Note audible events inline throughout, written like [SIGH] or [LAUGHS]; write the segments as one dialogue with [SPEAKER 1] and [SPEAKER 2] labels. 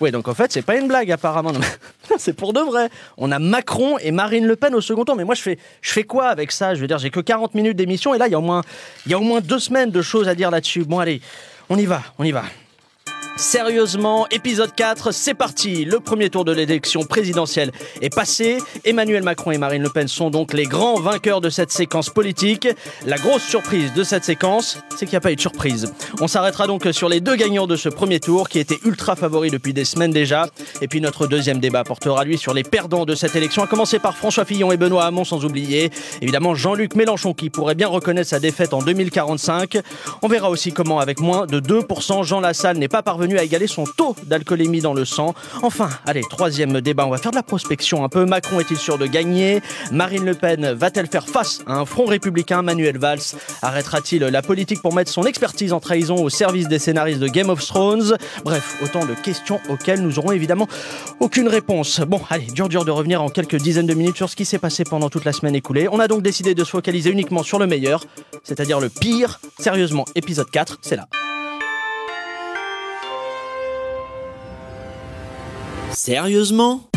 [SPEAKER 1] Oui, donc en fait, c'est pas une blague apparemment. [LAUGHS] C'est pour de vrai. On a Macron et Marine Le Pen au second tour. Mais moi, je fais, quoi avec ça? Je veux dire, j'ai que 40 minutes d'émission et là, il y a il y a au moins deux semaines de choses à dire là-dessus. Bon, allez, on y va, on y va. Sérieusement, épisode 4, c'est parti. Le premier tour de l'élection présidentielle est passé. Emmanuel Macron et Marine Le Pen sont donc les grands vainqueurs de cette séquence politique. La grosse surprise de cette séquence, c'est qu'il n'y a pas eu de surprise. On s'arrêtera donc sur les deux gagnants de ce premier tour qui étaient ultra favoris depuis des semaines déjà. Et puis notre deuxième débat portera lui sur les perdants de cette élection, à commencer par François Fillon et Benoît Hamon sans oublier évidemment Jean-Luc Mélenchon qui pourrait bien reconnaître sa défaite en 2045. On verra aussi comment avec moins de 2%, Jean Lassalle n'est pas parvenu à égaler son taux d'alcoolémie dans le sang. Enfin, allez, troisième débat, on va faire de la prospection un peu. Macron est-il sûr de gagner? Marine Le Pen va-t-elle faire face à un front républicain? Manuel Valls arrêtera-t-il la politique pour mettre son expertise en trahison au service des scénaristes de Game of Thrones? Bref, autant de questions auxquelles nous aurons évidemment aucune réponse. Bon, allez, dur dur de revenir en quelques dizaines de minutes sur ce qui s'est passé pendant toute la semaine écoulée. On a donc décidé de se focaliser uniquement sur le meilleur, c'est-à-dire le pire. Sérieusement, épisode 4, c'est là.
[SPEAKER 2] Sérieusement?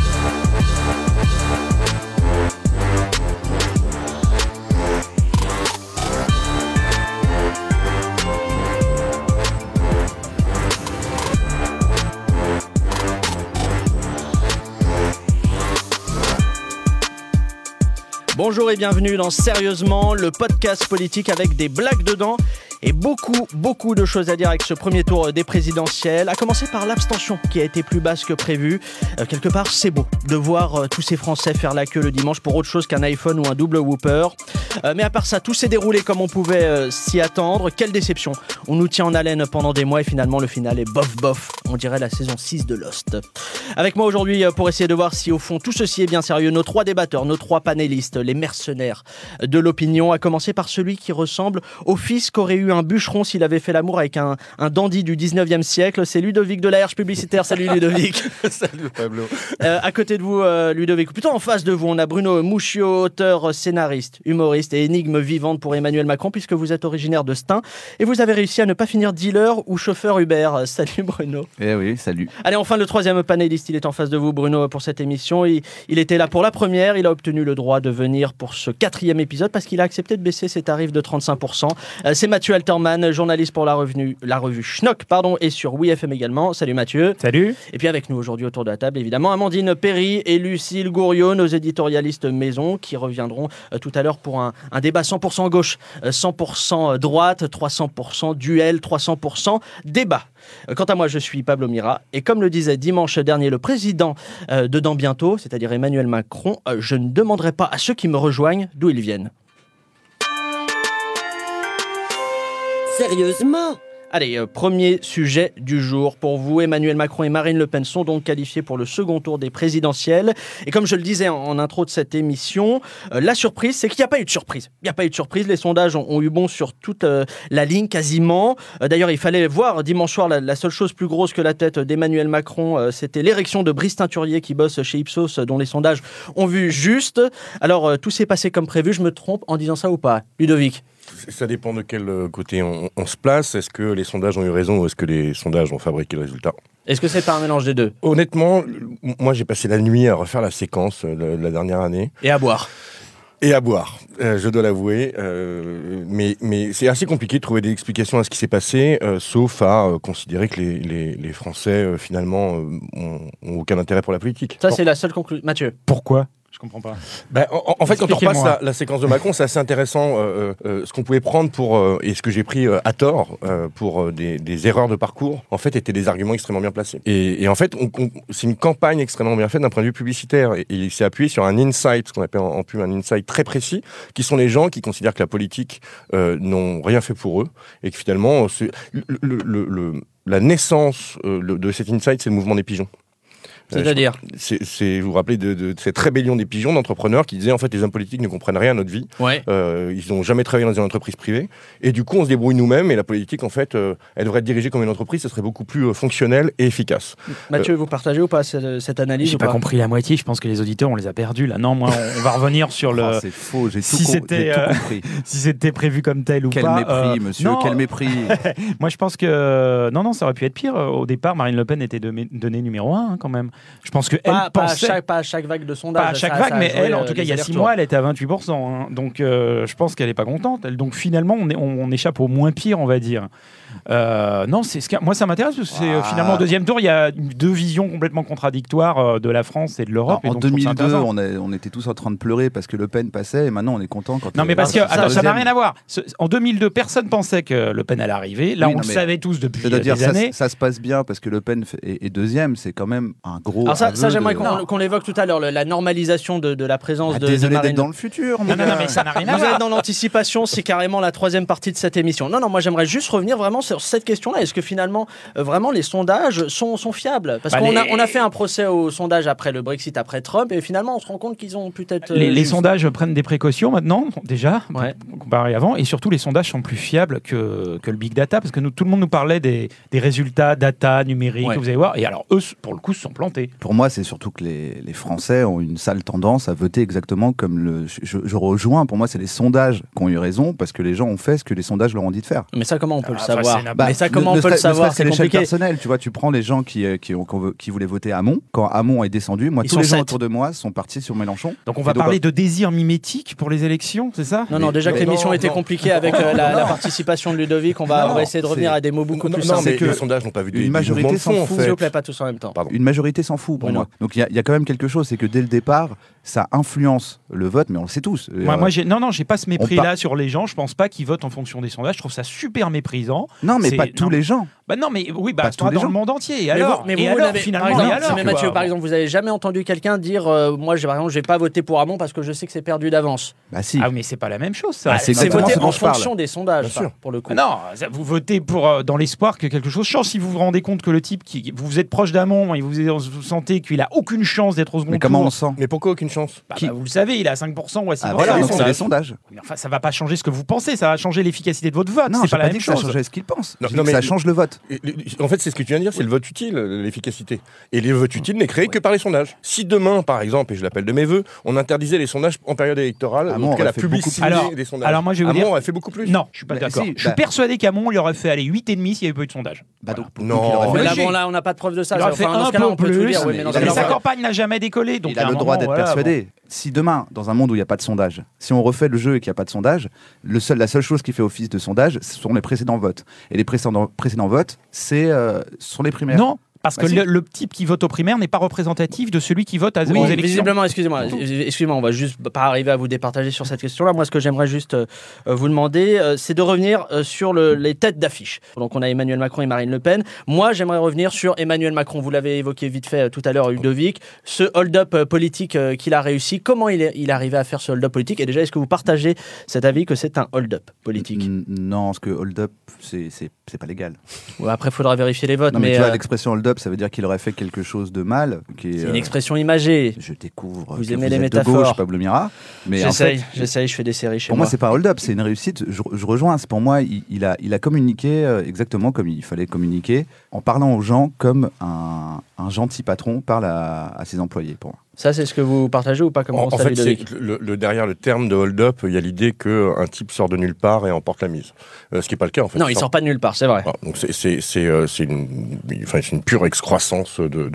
[SPEAKER 1] Bonjour et bienvenue dans Sérieusement, le podcast politique avec des blagues dedans et beaucoup, beaucoup de choses à dire avec ce premier tour des présidentielles, à commencer par l'abstention qui a été plus basse que prévu. Euh, quelque part, c'est beau de voir euh, tous ces Français faire la queue le dimanche pour autre chose qu'un iPhone ou un double whooper. Euh, mais à part ça, tout s'est déroulé comme on pouvait euh, s'y attendre. Quelle déception. On nous tient en haleine pendant des mois et finalement le final est bof bof. On dirait la saison 6 de Lost. Avec moi aujourd'hui euh, pour essayer de voir si au fond tout ceci est bien sérieux, nos trois débatteurs, nos trois panélistes, les mercenaires de l'opinion, à commencer par celui qui ressemble au fils qu'aurait eu un bûcheron s'il avait fait l'amour avec un, un dandy du 19e siècle. C'est Ludovic de la Herche publicitaire. Salut [LAUGHS] Ludovic. [LAUGHS]
[SPEAKER 3] Salut Pablo.
[SPEAKER 1] Euh, à côté de vous, euh, Ludovic, ou plutôt en face de vous, on a Bruno Mouchiot, auteur, scénariste, humoriste et énigme vivante pour Emmanuel Macron, puisque vous êtes originaire de Stein et vous avez réussi à ne pas finir dealer ou chauffeur Uber. Euh, Salut Bruno.
[SPEAKER 3] Eh oui, salut.
[SPEAKER 1] Allez, enfin, le troisième panéliste, il est en face de vous, Bruno, pour cette émission. Il, il était là pour la première, il a obtenu le droit de venir pour ce quatrième épisode parce qu'il a accepté de baisser ses tarifs de 35%. Euh, C'est Mathieu Alterman, journaliste pour la revue, la revue Schnock, pardon, et sur WeFM également. Salut Mathieu.
[SPEAKER 4] Salut.
[SPEAKER 1] Et puis avec nous aujourd'hui autour de la table, évidemment, Amandine Perry et Lucille Gouriot, nos éditorialistes maison, qui reviendront euh, tout à l'heure pour un, un débat 100% gauche, euh, 100% droite, 300% duel, 300% débat. Euh, Quant à moi, je suis Pablo Mira, et comme le disait dimanche dernier le président euh, de Dans Bientôt, c'est-à-dire Emmanuel Macron, euh, je ne demanderai pas à ceux qui me rejoignent d'où ils viennent.
[SPEAKER 2] Sérieusement?
[SPEAKER 1] Allez, euh, premier sujet du jour pour vous. Emmanuel Macron et Marine Le Pen sont donc qualifiés pour le second tour des présidentielles. Et comme je le disais en, intro de cette émission, euh, la surprise, c'est qu'il n'y a pas eu de surprise. Il n'y a pas eu de surprise. Les sondages ont, eu bon sur toute euh, la ligne quasiment. D'ailleurs, il fallait voir dimanche soir la, la seule chose plus grosse que la tête d'Emmanuel Macron, c'était l'érection de Brice Teinturier qui bosse chez Ipsos, dont les sondages ont vu juste. Alors, tout s'est passé comme prévu. Je me trompe en disant ça ou pas? Ludovic?
[SPEAKER 3] Ça dépend de quel euh, côté on, on se place. Est-ce que les sondages ont eu raison ou est-ce que les sondages ont fabriqué le résultat?
[SPEAKER 1] Est-ce que c'est pas un mélange des deux?
[SPEAKER 3] Honnêtement, moi j'ai passé la nuit à refaire la séquence euh, de la dernière année
[SPEAKER 1] Et à boire
[SPEAKER 3] et à boire, euh, je dois l'avouer. euh, mais mais c'est assez compliqué de trouver des explications à ce qui s'est passé, euh, sauf à euh, considérer que les, les, les Français euh, finalement euh, ont, ont aucun intérêt pour la politique.
[SPEAKER 1] Ça, c'est la seule conclusion. Mathieu
[SPEAKER 4] Pourquoi? Je comprends pas.
[SPEAKER 3] Ben, en, en fait, quand on repasse la, la séquence de Macron, c'est assez intéressant euh, euh, ce qu'on pouvait prendre pour euh, et ce que j'ai pris euh, à tort euh, pour euh, des, des erreurs de parcours. En fait, étaient des arguments extrêmement bien placés. Et, et en fait, c'est une campagne extrêmement bien faite d'un point de vue publicitaire. Et, et il s'est appuyé sur un insight, ce qu'on appelle en, en pub un insight très précis, qui sont les gens qui considèrent que la politique euh, n'ont rien fait pour eux et que finalement, c'est- le, le- le- le- la naissance euh, le- de cet insight, c'est le mouvement des pigeons.
[SPEAKER 1] C'est-à-dire
[SPEAKER 3] C'est, c'est- vous vous rappelez de, de cette rébellion des pigeons d'entrepreneurs qui disaient en fait les hommes politiques ne comprennent rien à notre vie.
[SPEAKER 1] Ouais.
[SPEAKER 3] Euh, ils n'ont jamais travaillé dans une entreprise privée. Et du coup, on se débrouille nous-mêmes. Et la politique, en fait, euh, elle devrait être dirigée comme une entreprise. Ce serait beaucoup plus euh, fonctionnel et efficace.
[SPEAKER 1] Mathieu, vous partagez ou pas cette, cette analyse
[SPEAKER 4] J'ai
[SPEAKER 1] ou
[SPEAKER 4] pas compris la moitié. Je pense que les auditeurs, on les a perdus là. Non, moi, on, va revenir sur le.
[SPEAKER 5] Oh, [LAUGHS] c'est faux, j'ai tout,
[SPEAKER 4] si c'était, euh, [LAUGHS] si c'était prévu comme tel ou
[SPEAKER 5] Quel
[SPEAKER 4] pas.
[SPEAKER 5] mépris,
[SPEAKER 4] euh,
[SPEAKER 5] monsieur,
[SPEAKER 4] non,
[SPEAKER 5] quel mépris. [LAUGHS]
[SPEAKER 4] Moi, je pense que non, non, ça aurait pu être pire. Au départ, Marine Le Pen était de- donnée numéro un hein, quand même. Je pense que elle
[SPEAKER 1] Pas, pas à
[SPEAKER 4] pensait.
[SPEAKER 1] chaque, pas à chaque vague de sondage.
[SPEAKER 4] Pas à chaque
[SPEAKER 1] ça-
[SPEAKER 4] vague,
[SPEAKER 1] ça
[SPEAKER 4] mais elle, en
[SPEAKER 1] euh,
[SPEAKER 4] tout cas, il y a six mois, elle était à 28%. hein. donc, euh, je pense qu'elle n'est pas contente. Elle- Donc, finalement, on, est- on- on échappe au moins pire, on va dire. Euh, non, c'est ce moi, ça m'intéresse. parce que c'est, euh,
[SPEAKER 5] Ah.
[SPEAKER 4] finalement, au deuxième tour, il y a deux visions complètement contradictoires euh, de la France et de l'Europe.
[SPEAKER 5] en
[SPEAKER 4] donc, je trouve ça
[SPEAKER 5] 2002,
[SPEAKER 4] intéressant.
[SPEAKER 5] on, on était tous en train de pleurer parce que Le Pen passait et maintenant on est content quand
[SPEAKER 4] Non, mais parce que attends, ça n'a rien à voir. Ce- En 2002, personne pensait que Le Pen allait arriver. Là,
[SPEAKER 5] Oui,
[SPEAKER 4] on
[SPEAKER 5] non,
[SPEAKER 4] le savait tous depuis des
[SPEAKER 5] ça,
[SPEAKER 4] années.
[SPEAKER 5] ça se passe bien parce que Le Pen est, est deuxième, c'est quand même un gros.
[SPEAKER 1] Alors ça, j'aimerais
[SPEAKER 5] de-
[SPEAKER 1] qu'on l'évoque tout à l'heure, la normalisation de, de la présence
[SPEAKER 5] Ah,
[SPEAKER 1] de,
[SPEAKER 5] Désolé d'être dans le futur.
[SPEAKER 4] Non, non, mais ça n'a rien à
[SPEAKER 1] Vous
[SPEAKER 4] voir.
[SPEAKER 1] êtes dans l'anticipation, c'est carrément la troisième partie de cette émission. Non, non, moi j'aimerais juste revenir vraiment sur cette question-là. Est-ce que finalement, euh, vraiment, les sondages sont, sont fiables? Parce
[SPEAKER 4] Bah,
[SPEAKER 1] qu'on a,
[SPEAKER 4] les-
[SPEAKER 1] on a fait un procès aux sondages après le Brexit, après Trump, et finalement, on se rend compte qu'ils ont peut-être. euh,
[SPEAKER 4] Les, les
[SPEAKER 1] juste.
[SPEAKER 4] sondages prennent des précautions maintenant, déjà,
[SPEAKER 1] Ouais.
[SPEAKER 4] comparé avant, et surtout les sondages sont plus fiables que, que le big data, parce que nous, tout le monde nous parlait des, des résultats data numériques,
[SPEAKER 1] Ouais.
[SPEAKER 4] que vous allez voir, et alors eux, pour le coup, se sont plantés.
[SPEAKER 5] Pour moi, c'est surtout que les, les Français ont une sale tendance à voter exactement comme le. Je, je rejoins, pour moi, c'est les sondages qui ont eu raison parce que les gens ont fait ce que les sondages leur ont dit de faire.
[SPEAKER 1] Mais ça, comment on peut le
[SPEAKER 4] Ah,
[SPEAKER 1] savoir?
[SPEAKER 4] C'est la-
[SPEAKER 1] Mais ça, comment
[SPEAKER 5] ne
[SPEAKER 1] on peut le savoir C'est
[SPEAKER 5] l'échelle
[SPEAKER 1] compliqué.
[SPEAKER 5] personnelle, tu vois, tu prends les gens qui, euh, qui, ont- qui voulaient voter Hamon. Quand Hamon est descendu, moi,
[SPEAKER 1] Ils
[SPEAKER 5] tous les gens autour de moi sont partis sur Mélenchon.
[SPEAKER 4] Donc on va
[SPEAKER 5] donc,
[SPEAKER 4] parler de désir mimétique pour les élections, c'est ça
[SPEAKER 1] Non, non, déjà que l'émission était compliquée avec euh, la, la participation de Ludovic, on va,
[SPEAKER 5] Non,
[SPEAKER 1] on va essayer de revenir à des mots beaucoup
[SPEAKER 3] non,
[SPEAKER 1] plus simples.
[SPEAKER 3] mais
[SPEAKER 5] que
[SPEAKER 3] les sondages n'ont pas vu
[SPEAKER 5] une majorité s'en fout.
[SPEAKER 1] S'il vous plaît, pas tous en même temps.
[SPEAKER 3] Pardon.
[SPEAKER 5] Une majorité s'en fout pour moi. Donc il y, a- quand même quelque chose, c'est que dès le départ, ça influence le vote, mais on le sait tous.
[SPEAKER 4] Moi,
[SPEAKER 5] Euh,
[SPEAKER 4] non, non, j'ai pas ce mépris-là
[SPEAKER 5] par-
[SPEAKER 4] sur les gens. Je pense pas qu'ils votent en fonction des sondages. Je trouve ça super méprisant.
[SPEAKER 5] Non, mais pas tous
[SPEAKER 4] non.
[SPEAKER 5] les gens.
[SPEAKER 4] Bah non, mais oui, bah
[SPEAKER 5] Pas
[SPEAKER 4] toi, dans
[SPEAKER 5] gens.
[SPEAKER 4] le monde entier. Et
[SPEAKER 1] Mais
[SPEAKER 4] alors,
[SPEAKER 1] vous, mais vous,
[SPEAKER 4] et
[SPEAKER 1] vous
[SPEAKER 4] alors, finalement,
[SPEAKER 1] par exemple,
[SPEAKER 4] et alors,
[SPEAKER 1] mais. Mathieu, par exemple, vous avez jamais entendu quelqu'un dire euh, Moi, j'ai par exemple, j'ai pas voté pour Hamon parce que je sais que c'est perdu d'avance.
[SPEAKER 5] Bah si.
[SPEAKER 4] Ah, mais c'est pas la même chose, ça.
[SPEAKER 5] Ah, c'est
[SPEAKER 1] voté en fonction des sondages,
[SPEAKER 3] sûr.
[SPEAKER 1] pour le coup.
[SPEAKER 4] Ah Non, vous votez pour, euh, dans l'espoir que quelque chose change. Si vous vous rendez compte que le type, qui, vous êtes proche d'Amon et vous, vous sentez qu'il a aucune chance d'être au second
[SPEAKER 5] mais comment on
[SPEAKER 4] tour,
[SPEAKER 5] le sent
[SPEAKER 3] Mais pourquoi aucune chance
[SPEAKER 4] bah,
[SPEAKER 5] Qui-
[SPEAKER 4] bah, vous le savez, il est à 5% ou à 6%.
[SPEAKER 5] Ah voilà, c'est
[SPEAKER 3] sondages.
[SPEAKER 5] les sondages.
[SPEAKER 4] Mais enfin, ça va pas changer ce que vous pensez, ça va changer l'efficacité de votre vote.
[SPEAKER 5] Non,
[SPEAKER 4] c'est pas
[SPEAKER 5] pas,
[SPEAKER 4] la même
[SPEAKER 5] que ça
[SPEAKER 4] chose.
[SPEAKER 5] changeait ce que
[SPEAKER 3] mais-
[SPEAKER 5] ça change le vote.
[SPEAKER 3] En fait, c'est ce que tu viens de dire, c'est le vote utile, l'efficacité. Et le vote utile n'est créé que par les sondages. Si demain, par exemple, et je l'appelle de mes voeux, on interdisait les sondages en période électorale,
[SPEAKER 5] Hamon
[SPEAKER 3] en tout cas la
[SPEAKER 5] fait beaucoup
[SPEAKER 3] publicité
[SPEAKER 4] plus. Alors-
[SPEAKER 3] des sondages.
[SPEAKER 4] alors moi, je vais vous
[SPEAKER 3] Hamon
[SPEAKER 4] dire-
[SPEAKER 3] aurait fait beaucoup plus.
[SPEAKER 4] Non, je suis pas
[SPEAKER 5] Mais
[SPEAKER 4] d'accord.
[SPEAKER 5] si,
[SPEAKER 4] je suis
[SPEAKER 5] bah-
[SPEAKER 4] persuadé qu'Amon, il aurait fait aller 8,5 s'il n'y avait pas eu de sondage.
[SPEAKER 5] Bah, donc,
[SPEAKER 3] Non.
[SPEAKER 5] donc, il aurait
[SPEAKER 1] Mais
[SPEAKER 5] fait
[SPEAKER 1] là, bon, là, on n'a pas de preuve de ça.
[SPEAKER 4] Il aurait
[SPEAKER 1] Enfin,
[SPEAKER 4] fait
[SPEAKER 1] dans
[SPEAKER 4] un peu
[SPEAKER 1] on peut tout
[SPEAKER 4] plus,
[SPEAKER 1] dire. oui,
[SPEAKER 5] mais
[SPEAKER 4] sa campagne n'a jamais décollé. Donc
[SPEAKER 5] il a le droit d'être persuadé. Si demain, dans un monde où il n'y a pas de sondage, si on refait le jeu et qu'il n'y a pas de sondage, la seule chose qui fait office de sondage, ce sont les précédents votes. Et les précédents, votes, c'est euh, sur les primaires.
[SPEAKER 4] Non, parce
[SPEAKER 5] Bah
[SPEAKER 4] que
[SPEAKER 5] si.
[SPEAKER 4] le, le type qui vote aux primaires n'est pas représentatif de celui qui vote à,
[SPEAKER 1] Oui,
[SPEAKER 4] aux élections.
[SPEAKER 1] visiblement, excusez-moi, excusez-moi, on va juste pas arriver à vous départager sur cette question-là. Moi, ce que j'aimerais juste euh, vous demander, euh, c'est de revenir euh, sur le- les têtes d'affiche. Donc, on a Emmanuel Macron et Marine Le Pen. Moi, j'aimerais revenir sur Emmanuel Macron. Vous l'avez évoqué vite fait euh, tout à l'heure, Ludovic. Ce hold-up euh, politique euh, qu'il a réussi. Comment il est, il est arrivé à faire ce hold-up politique? Et déjà, est-ce que vous partagez cet avis que c'est un hold-up politique?
[SPEAKER 5] N- Non, parce que hold-up, c'est c'est- c'est pas légal.
[SPEAKER 1] Ouais, Après, il faudra vérifier les votes.
[SPEAKER 5] Non, mais,
[SPEAKER 1] mais
[SPEAKER 5] tu vois,
[SPEAKER 1] euh,
[SPEAKER 5] l'expression hold-up, ça veut dire qu'il aurait fait quelque chose de mal.
[SPEAKER 1] C'est une
[SPEAKER 5] euh,
[SPEAKER 1] expression imagée.
[SPEAKER 5] Je découvre.
[SPEAKER 1] Vous
[SPEAKER 5] que
[SPEAKER 1] aimez les
[SPEAKER 5] êtes
[SPEAKER 1] métaphores.
[SPEAKER 5] De gauche, Pablo Mira. Mais en
[SPEAKER 1] J'essaye,
[SPEAKER 5] fait,
[SPEAKER 1] j'essaye, je fais des séries chez
[SPEAKER 5] Pour moi, c'est pas hold-up, c'est une réussite. Je, je rejoins. Pour moi, il, il a, il a communiqué euh, exactement comme il fallait communiquer, en parlant aux gens comme un, un gentil patron parle à, à ses employés. Pour moi.
[SPEAKER 1] Ça, c'est ce que vous partagez ou pas comme
[SPEAKER 3] En, fait, le, le- derrière le terme de hold-up, il y a l'idée qu'un type sort de nulle part et emporte la mise. Euh, ce qui n'est pas le cas, en fait.
[SPEAKER 1] Non, il sort pas de nulle part, c'est vrai.
[SPEAKER 3] Donc c'est euh, c'est une enfin c'est une pure excroissance de, de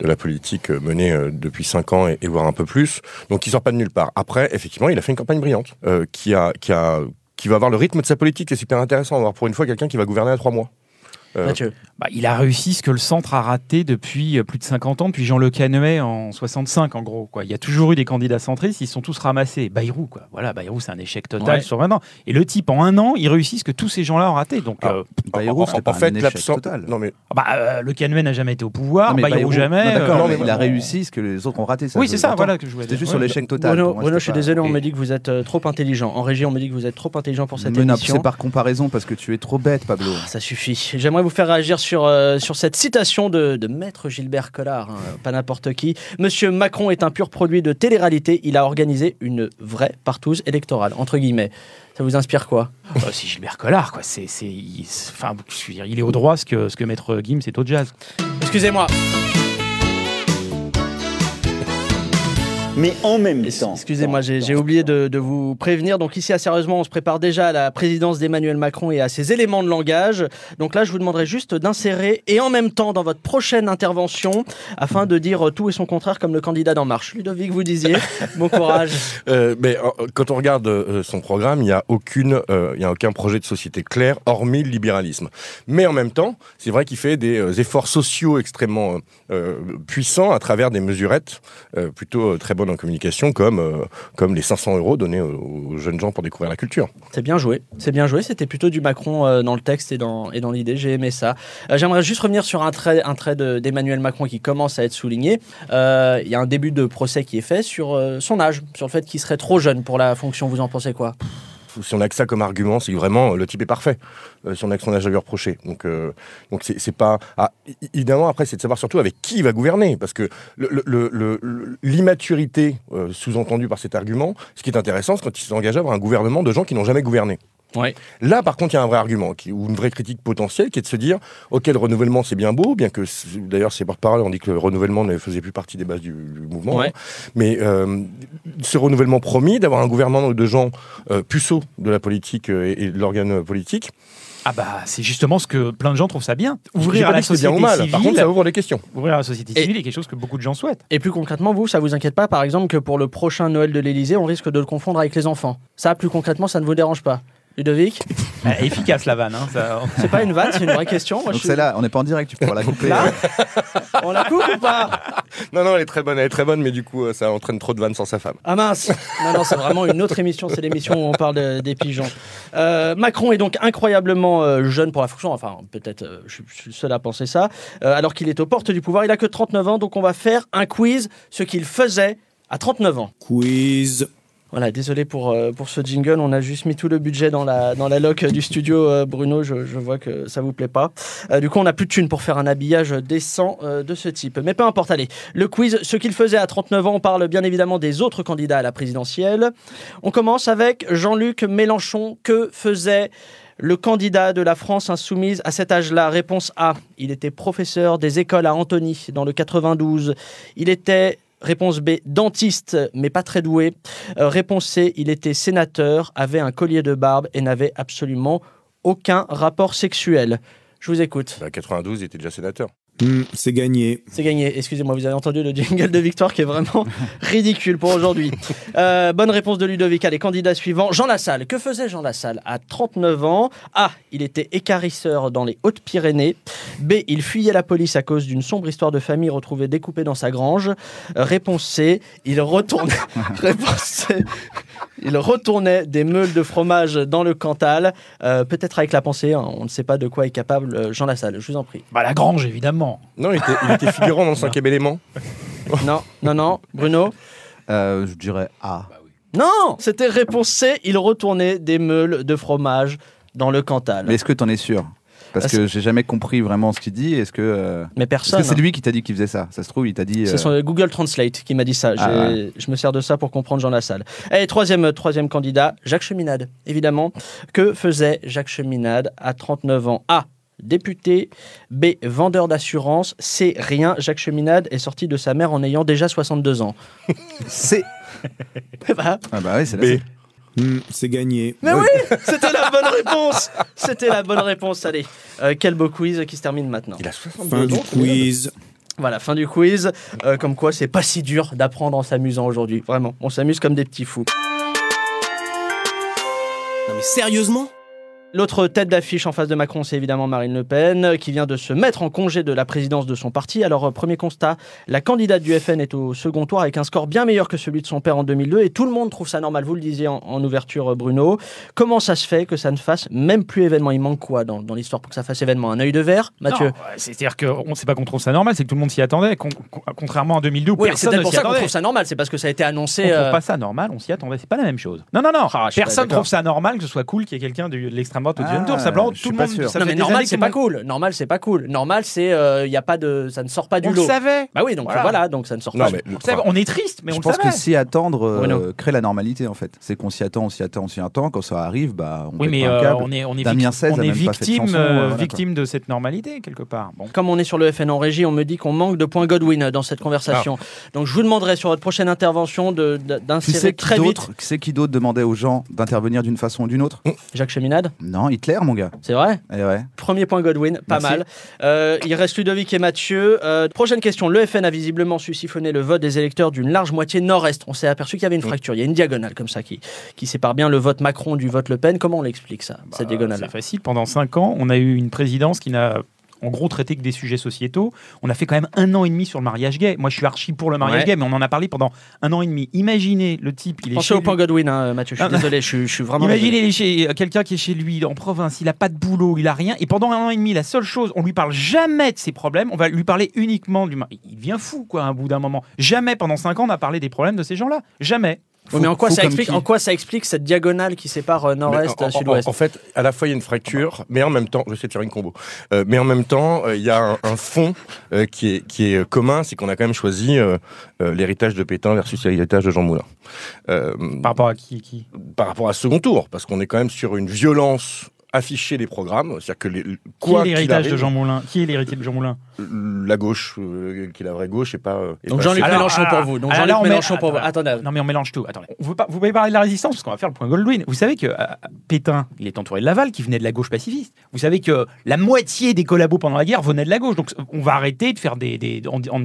[SPEAKER 3] de la politique menée euh, depuis cinq ans et, et voire un peu plus. Donc il sort pas de nulle part. Après effectivement il a fait une campagne brillante euh, qui a qui a qui va avoir le rythme de sa politique. C'est super intéressant d'avoir pour une fois quelqu'un qui va gouverner à trois mois. Euh,
[SPEAKER 1] Mathieu.
[SPEAKER 4] Bah, il a réussi ce que le centre a raté depuis euh, plus de 50 ans, depuis Jean Le Canuet en 65 en gros. Quoi. Il y a toujours eu des candidats centristes, ils sont tous ramassés. Bayrou, quoi. Voilà, Bayrou, c'est un échec total
[SPEAKER 1] Ouais.
[SPEAKER 4] sur 20 ans. Et le type, en un an, il réussit ce que tous ces gens-là ont raté. Donc,
[SPEAKER 3] Ah.
[SPEAKER 4] euh,
[SPEAKER 5] Bayrou,
[SPEAKER 3] en, en
[SPEAKER 5] pas
[SPEAKER 3] fait
[SPEAKER 5] un échec
[SPEAKER 3] l'absence.
[SPEAKER 5] total.
[SPEAKER 3] Non mais
[SPEAKER 4] bah, euh, le Canuet n'a jamais été au pouvoir,
[SPEAKER 5] Non, mais
[SPEAKER 4] Bayrou, jamais.
[SPEAKER 5] non, mais il a réussi ce que les autres ont raté.
[SPEAKER 4] oui, c'est ça, que je voulais
[SPEAKER 5] C'était
[SPEAKER 4] dire.
[SPEAKER 5] juste
[SPEAKER 4] Ouais.
[SPEAKER 5] sur l'échec total.
[SPEAKER 1] Bruno,
[SPEAKER 5] Pour moi,
[SPEAKER 1] Bruno, je suis désolé, on me dit que vous êtes trop intelligent. En régie, on me dit que vous êtes trop intelligent pour cette émission.
[SPEAKER 5] c'est par comparaison parce que tu es trop bête, Pablo.
[SPEAKER 1] Ah, Ça suffit. J'aimerais j'aimerais vous faire réagir sur, euh, sur cette citation de, de Maître Gilbert Collard, hein, pas n'importe qui. Monsieur Macron est un pur produit de télé-réalité. Il a organisé une vraie partouze électorale, entre guillemets. Ça vous inspire quoi?
[SPEAKER 4] Euh, c'est Gilbert Collard, quoi. C'est, c'est, il, c'est- enfin, je veux dire, il est au droit ce que, ce que Maître Gims est au jazz.
[SPEAKER 1] Excusez-moi.
[SPEAKER 6] Mais en même
[SPEAKER 1] Es-
[SPEAKER 6] temps.
[SPEAKER 1] Excusez-moi, j'ai oublié de, de vous prévenir. Donc ici, à Sérieusement, on se prépare déjà à la présidence d'Emmanuel Macron et à ses éléments de langage. Donc là, je vous demanderai juste d'insérer et en même temps dans votre prochaine intervention, afin de dire tout et son contraire comme le candidat d'En Marche. Ludovic, vous disiez, [LAUGHS] bon courage.
[SPEAKER 3] Euh, mais euh, quand on regarde euh, son programme, il n'y a aucune, euh, il y a aucun projet de société clair, hormis le libéralisme. Mais en même temps, c'est vrai qu'il fait des efforts sociaux extrêmement euh, puissants à travers des mesurettes euh, plutôt très bonnes en communication, comme euh, comme les 500 euros donnés aux, jeunes gens pour découvrir la culture.
[SPEAKER 1] C'est bien joué, c'est bien joué. C'était plutôt du Macron euh, dans le texte et dans, et dans l'idée. J'ai aimé ça. Euh, J'aimerais juste revenir sur un trait, un trait de- d'Emmanuel Macron qui commence à être souligné. Il y a un début de procès qui est fait sur son âge, sur le fait qu'il serait trop jeune pour la fonction. Vous en pensez quoi?
[SPEAKER 3] Si on a que ça comme argument, c'est vraiment le type est parfait. euh, si on a que son âge à lui reprocher. Donc, euh, donc c'est pas. Ah, évidemment, après, c'est de savoir surtout avec qui il va gouverner, parce que l'immaturité euh, sous-entendue par cet argument, ce qui est intéressant, c'est quand il s'engage à avoir un gouvernement de gens qui n'ont jamais gouverné.
[SPEAKER 1] Ouais.
[SPEAKER 3] Là, par contre, il y a un vrai argument, qui, ou une vraie critique potentielle, qui est de se dire, ok, le renouvellement, c'est bien beau, bien que, d'ailleurs, ces porte-parole ont dit que le renouvellement ne faisait plus partie des bases du, du mouvement.
[SPEAKER 1] Ouais.
[SPEAKER 3] hein. Mais euh, ce renouvellement promis, d'avoir un gouvernement de gens euh, puceaux de la politique euh, et, et de l'organe politique,
[SPEAKER 4] Ah bah, c'est justement ce que plein de gens trouvent ça bien. Ouvrir à la société
[SPEAKER 3] bien ou mal.
[SPEAKER 4] civile.
[SPEAKER 3] Par contre, ça ouvre des questions.
[SPEAKER 4] Ouvrir à la société
[SPEAKER 1] Et-
[SPEAKER 4] civile est quelque chose que beaucoup de gens souhaitent.
[SPEAKER 1] Et plus concrètement, vous, ça vous inquiète pas, par exemple, que pour le prochain Noël de l'Élysée, on risque de le confondre avec les enfants Ça, plus concrètement, ça ne vous dérange pas Ludovic?
[SPEAKER 4] Ah, efficace la vanne. Hein, ça- [LAUGHS]
[SPEAKER 1] C'est pas une vanne, c'est une vraie question. Moi,
[SPEAKER 5] Donc
[SPEAKER 1] je
[SPEAKER 5] celle-là, on n'est pas en direct, tu pourras la couper.
[SPEAKER 1] Là? [LAUGHS] On la coupe ou pas?
[SPEAKER 3] Non, non, elle est très bonne, elle est très bonne, mais du coup, euh, ça entraîne trop de vannes sans sa femme.
[SPEAKER 1] Ah mince Non, non, c'est vraiment une autre émission. C'est l'émission où on parle de- des pigeons. Euh, Macron est donc incroyablement euh, jeune pour la fonction. Enfin, peut-être, euh, je, suis- je suis le seul à penser ça. Euh, alors qu'il est aux portes du pouvoir. Il a que 39 ans, donc on va faire un quiz, ce qu'il faisait à 39 ans.
[SPEAKER 2] Quiz.
[SPEAKER 1] Voilà, désolé pour, euh, pour ce jingle. On a juste mis tout le budget dans la, dans du studio, euh, Bruno. Je, vois que ça vous plaît pas. Euh, du coup, on n'a plus de thunes pour faire un habillage décent de ce type. Mais peu importe, allez. Le quiz, ce qu'il faisait à 39 ans, on parle bien évidemment des autres candidats à la présidentielle. On commence avec Jean-Luc Mélenchon. Que faisait le candidat de la France insoumise à cet âge-là? Réponse A. Il était professeur des écoles à Antony dans le 92. Il était. Réponse B, dentiste, mais pas très doué. Euh, réponse C, il était sénateur, avait un collier de barbe et n'avait absolument aucun rapport sexuel. Je vous écoute.
[SPEAKER 3] Bah, 92, il était déjà sénateur.
[SPEAKER 2] Hmm, c'est gagné.
[SPEAKER 1] C'est gagné. Excusez-moi, vous avez entendu le jingle de victoire qui est vraiment [LAUGHS] ridicule pour aujourd'hui. Euh, bonne réponse de Ludovic. Allez, candidat suivant. Jean Lassalle. Que faisait Jean Lassalle à 39 ans? A. Il était écarisseur dans les Hautes-Pyrénées. B. Il fuyait la police à cause d'une sombre histoire de famille retrouvée découpée dans sa grange. Réponse C. Il retournait. [LAUGHS] réponse C. Il retournait des meules de fromage dans le Cantal. Euh, Peut-être avec la pensée. hein, on ne sait pas de quoi est capable euh, Jean Lassalle. Je vous en prie.
[SPEAKER 4] Bah, la grange, évidemment.
[SPEAKER 3] Non, il était, il était figurant dans le [LAUGHS] cinquième élément.
[SPEAKER 1] Non, non, non. Bruno
[SPEAKER 5] Euh, je dirais A.
[SPEAKER 1] Non, c'était réponse C. Il retournait des meules de fromage dans le Cantal.
[SPEAKER 5] Mais
[SPEAKER 1] Mais,
[SPEAKER 5] est-ce que tu en es sûr? Parce que j'ai jamais compris vraiment ce qu'il dit. Est-ce que euh, est-ce
[SPEAKER 1] personne.
[SPEAKER 5] que c'est lui qui t'a dit qu'il faisait ça? Ça se trouve, il t'a dit.
[SPEAKER 1] C'est
[SPEAKER 5] euh,
[SPEAKER 1] son Google Translate qui m'a dit ça. J'ai-
[SPEAKER 5] Ah ouais.
[SPEAKER 1] Je me sers de ça pour comprendre Jean Lassalle. Et troisième, troisième candidat, Jacques Cheminade, évidemment. Que faisait Jacques Cheminade à 39 ans? A. Député. B. Vendeur d'assurance. C. Rien. Jacques Cheminade est sorti de sa mère en ayant déjà 62 ans. [LAUGHS]
[SPEAKER 5] C'est. [LAUGHS]
[SPEAKER 1] Bah,
[SPEAKER 5] Ah bah oui, c'est
[SPEAKER 3] B.
[SPEAKER 5] la
[SPEAKER 2] Hmm, c'est gagné.
[SPEAKER 1] Mais oui, c'était la bonne réponse. C'était la bonne réponse. Allez, Euh, quel beau quiz qui se termine maintenant.
[SPEAKER 3] Il a 62
[SPEAKER 2] Fin du quiz.
[SPEAKER 1] Voilà, fin du quiz. Euh, comme quoi, c'est pas si dur d'apprendre en s'amusant aujourd'hui. Vraiment, on s'amuse comme des petits fous.
[SPEAKER 2] Non mais sérieusement?
[SPEAKER 1] L'autre tête d'affiche en face de Macron, c'est évidemment Marine Le Pen, euh, qui vient de se mettre en congé de la présidence de son parti. Alors, euh, premier constat, la candidate du FN est au second tour avec un score bien meilleur que celui de son père en 2002, et tout le monde trouve ça normal, vous le disiez en, en ouverture, euh, Bruno. Comment ça se fait que ça ne fasse même plus événement? Il manque quoi dans, dans l'histoire pour que ça fasse événement? Un œil de verre, Mathieu?
[SPEAKER 4] C'est-à-dire qu'on ne sait pas qu'on trouve ça normal, c'est que tout le monde s'y attendait. con- con- contrairement à 2002 où
[SPEAKER 1] Oui, c'est
[SPEAKER 4] personne ne
[SPEAKER 1] pour
[SPEAKER 4] s'y
[SPEAKER 1] ça qu'on
[SPEAKER 4] attendait.
[SPEAKER 1] trouve ça normal, c'est parce que ça a été
[SPEAKER 4] On
[SPEAKER 1] annoncé.
[SPEAKER 4] trouve pas ça normal, on s'y attendait, c'est pas la même chose. Non, non, non,
[SPEAKER 1] Ah,
[SPEAKER 4] personne trouve ça normal que ce soit cool qu'il y ait quelqu'un de, de l'extrême l'extrême droite au
[SPEAKER 5] Ah,
[SPEAKER 4] deuxième tour. Simplement, tout le monde.
[SPEAKER 5] sûr.
[SPEAKER 4] ça
[SPEAKER 1] non,
[SPEAKER 4] fait
[SPEAKER 1] mais
[SPEAKER 4] des
[SPEAKER 1] normal, c'est pas cool. Normal, c'est pas cool. Normal, c'est il y a pas de, ça ne sort pas du
[SPEAKER 4] On
[SPEAKER 1] lot.
[SPEAKER 4] le savait.
[SPEAKER 1] Bah oui, donc
[SPEAKER 4] Voilà.
[SPEAKER 1] voilà, donc ça ne sort
[SPEAKER 3] Non,
[SPEAKER 1] pas.
[SPEAKER 3] mais
[SPEAKER 4] On savait. On est triste, mais
[SPEAKER 5] je
[SPEAKER 4] on le
[SPEAKER 5] pense
[SPEAKER 4] savait.
[SPEAKER 5] que s'y attendre euh, crée la normalité en fait. C'est qu'on s'y attend, on s'y attend, on s'y attend. Quand ça arrive, bah on
[SPEAKER 4] Oui, mais euh, on est, on est,
[SPEAKER 5] Damien
[SPEAKER 4] vic-
[SPEAKER 5] 16
[SPEAKER 4] on
[SPEAKER 5] a
[SPEAKER 4] est
[SPEAKER 5] même pas fait de
[SPEAKER 4] victime, euh,
[SPEAKER 5] euh,
[SPEAKER 4] de cette normalité quelque part. Bon.
[SPEAKER 1] Comme on est sur le FN en régie, on me dit qu'on manque de points Godwin dans cette conversation. Donc je vous demanderai sur votre prochaine intervention de- de-
[SPEAKER 5] Tu
[SPEAKER 1] d'insérer
[SPEAKER 5] sais qui
[SPEAKER 1] très vite
[SPEAKER 5] qui c'est qui d'autre demandait aux gens d'intervenir d'une façon ou d'une autre?
[SPEAKER 1] Jacques Cheminade?
[SPEAKER 5] Non, Hitler, mon gars.
[SPEAKER 1] C'est vrai
[SPEAKER 5] Eh ouais.
[SPEAKER 1] Premier point Godwin, pas
[SPEAKER 5] Merci.
[SPEAKER 1] mal. Euh, il reste Ludovic et Mathieu. Euh, prochaine question. Le FN a visiblement su siphonner le vote des électeurs d'une large moitié nord-est. On s'est aperçu qu'il y avait une fracture. Il y a une diagonale comme ça qui, qui sépare bien le vote Macron du vote Le Pen. Comment on l'explique ça, cette
[SPEAKER 4] Bah,
[SPEAKER 1] diagonale
[SPEAKER 4] C'est facile. Pendant cinq ans, on a eu une présidence qui n'a en gros traité que des sujets sociétaux. On a fait quand même un an et demi sur le mariage gay. Moi, je suis archi pour le mariage
[SPEAKER 1] Ouais.
[SPEAKER 4] gay, mais on en a parlé pendant un an et demi. Imaginez le type, il est
[SPEAKER 1] Pensez
[SPEAKER 4] chez
[SPEAKER 1] au
[SPEAKER 4] lui.
[SPEAKER 1] point Godwin, hein, Mathieu. Je suis
[SPEAKER 4] Ah,
[SPEAKER 1] désolé, je, suis- je suis vraiment.
[SPEAKER 4] Imaginez chez- quelqu'un qui est chez lui en province, il a pas de boulot, il a rien, et pendant un an et demi, la seule chose, on lui parle jamais de ses problèmes, on va lui parler uniquement du. mari. Il devient fou, quoi, à un bout d'un moment. Jamais pendant cinq ans, on a parlé des problèmes de ces gens-là. Jamais.
[SPEAKER 1] Mais en quoi, ça explique,
[SPEAKER 5] qui
[SPEAKER 1] en quoi ça explique cette diagonale qui sépare euh, nord-est,
[SPEAKER 3] en- en-
[SPEAKER 1] sud-ouest
[SPEAKER 3] En, fait, à la fois, il y a une fracture, mais en même temps, j'essaie de faire une combo, Euh, mais en même temps, euh, il y a un, un fond euh, qui, est, qui est commun, c'est qu'on a quand même choisi euh, euh, l'héritage de Pétain versus l'héritage de Jean Moulin. Euh,
[SPEAKER 4] Par rapport à qui, qui?
[SPEAKER 3] par rapport à ce second tour, parce qu'on est quand même sur une violence affichée des programmes, c'est-à-dire que les,
[SPEAKER 4] Qui
[SPEAKER 3] quoi
[SPEAKER 4] est
[SPEAKER 3] qu'il
[SPEAKER 4] l'héritage de Jean Moulin? Qui est l'héritier de Jean Moulin?
[SPEAKER 3] La gauche, euh, qui est la vraie gauche, et pas. euh, et
[SPEAKER 1] Donc Jean-Luc Mélenchon
[SPEAKER 4] alors,
[SPEAKER 1] pour vous. Donc Jean-Luc
[SPEAKER 4] met-
[SPEAKER 1] Mélenchon pour vous. Attendez.
[SPEAKER 4] Non mais on mélange tout. Attendez. Vous, pas- vous pouvez parler de la résistance parce qu'on va faire le point Goldwyn. Vous savez que euh, Pétain, il est entouré de Laval qui venait de la gauche pacifiste. Vous savez que la moitié des collabos pendant la guerre venaient de la gauche. Donc on va arrêter de faire des...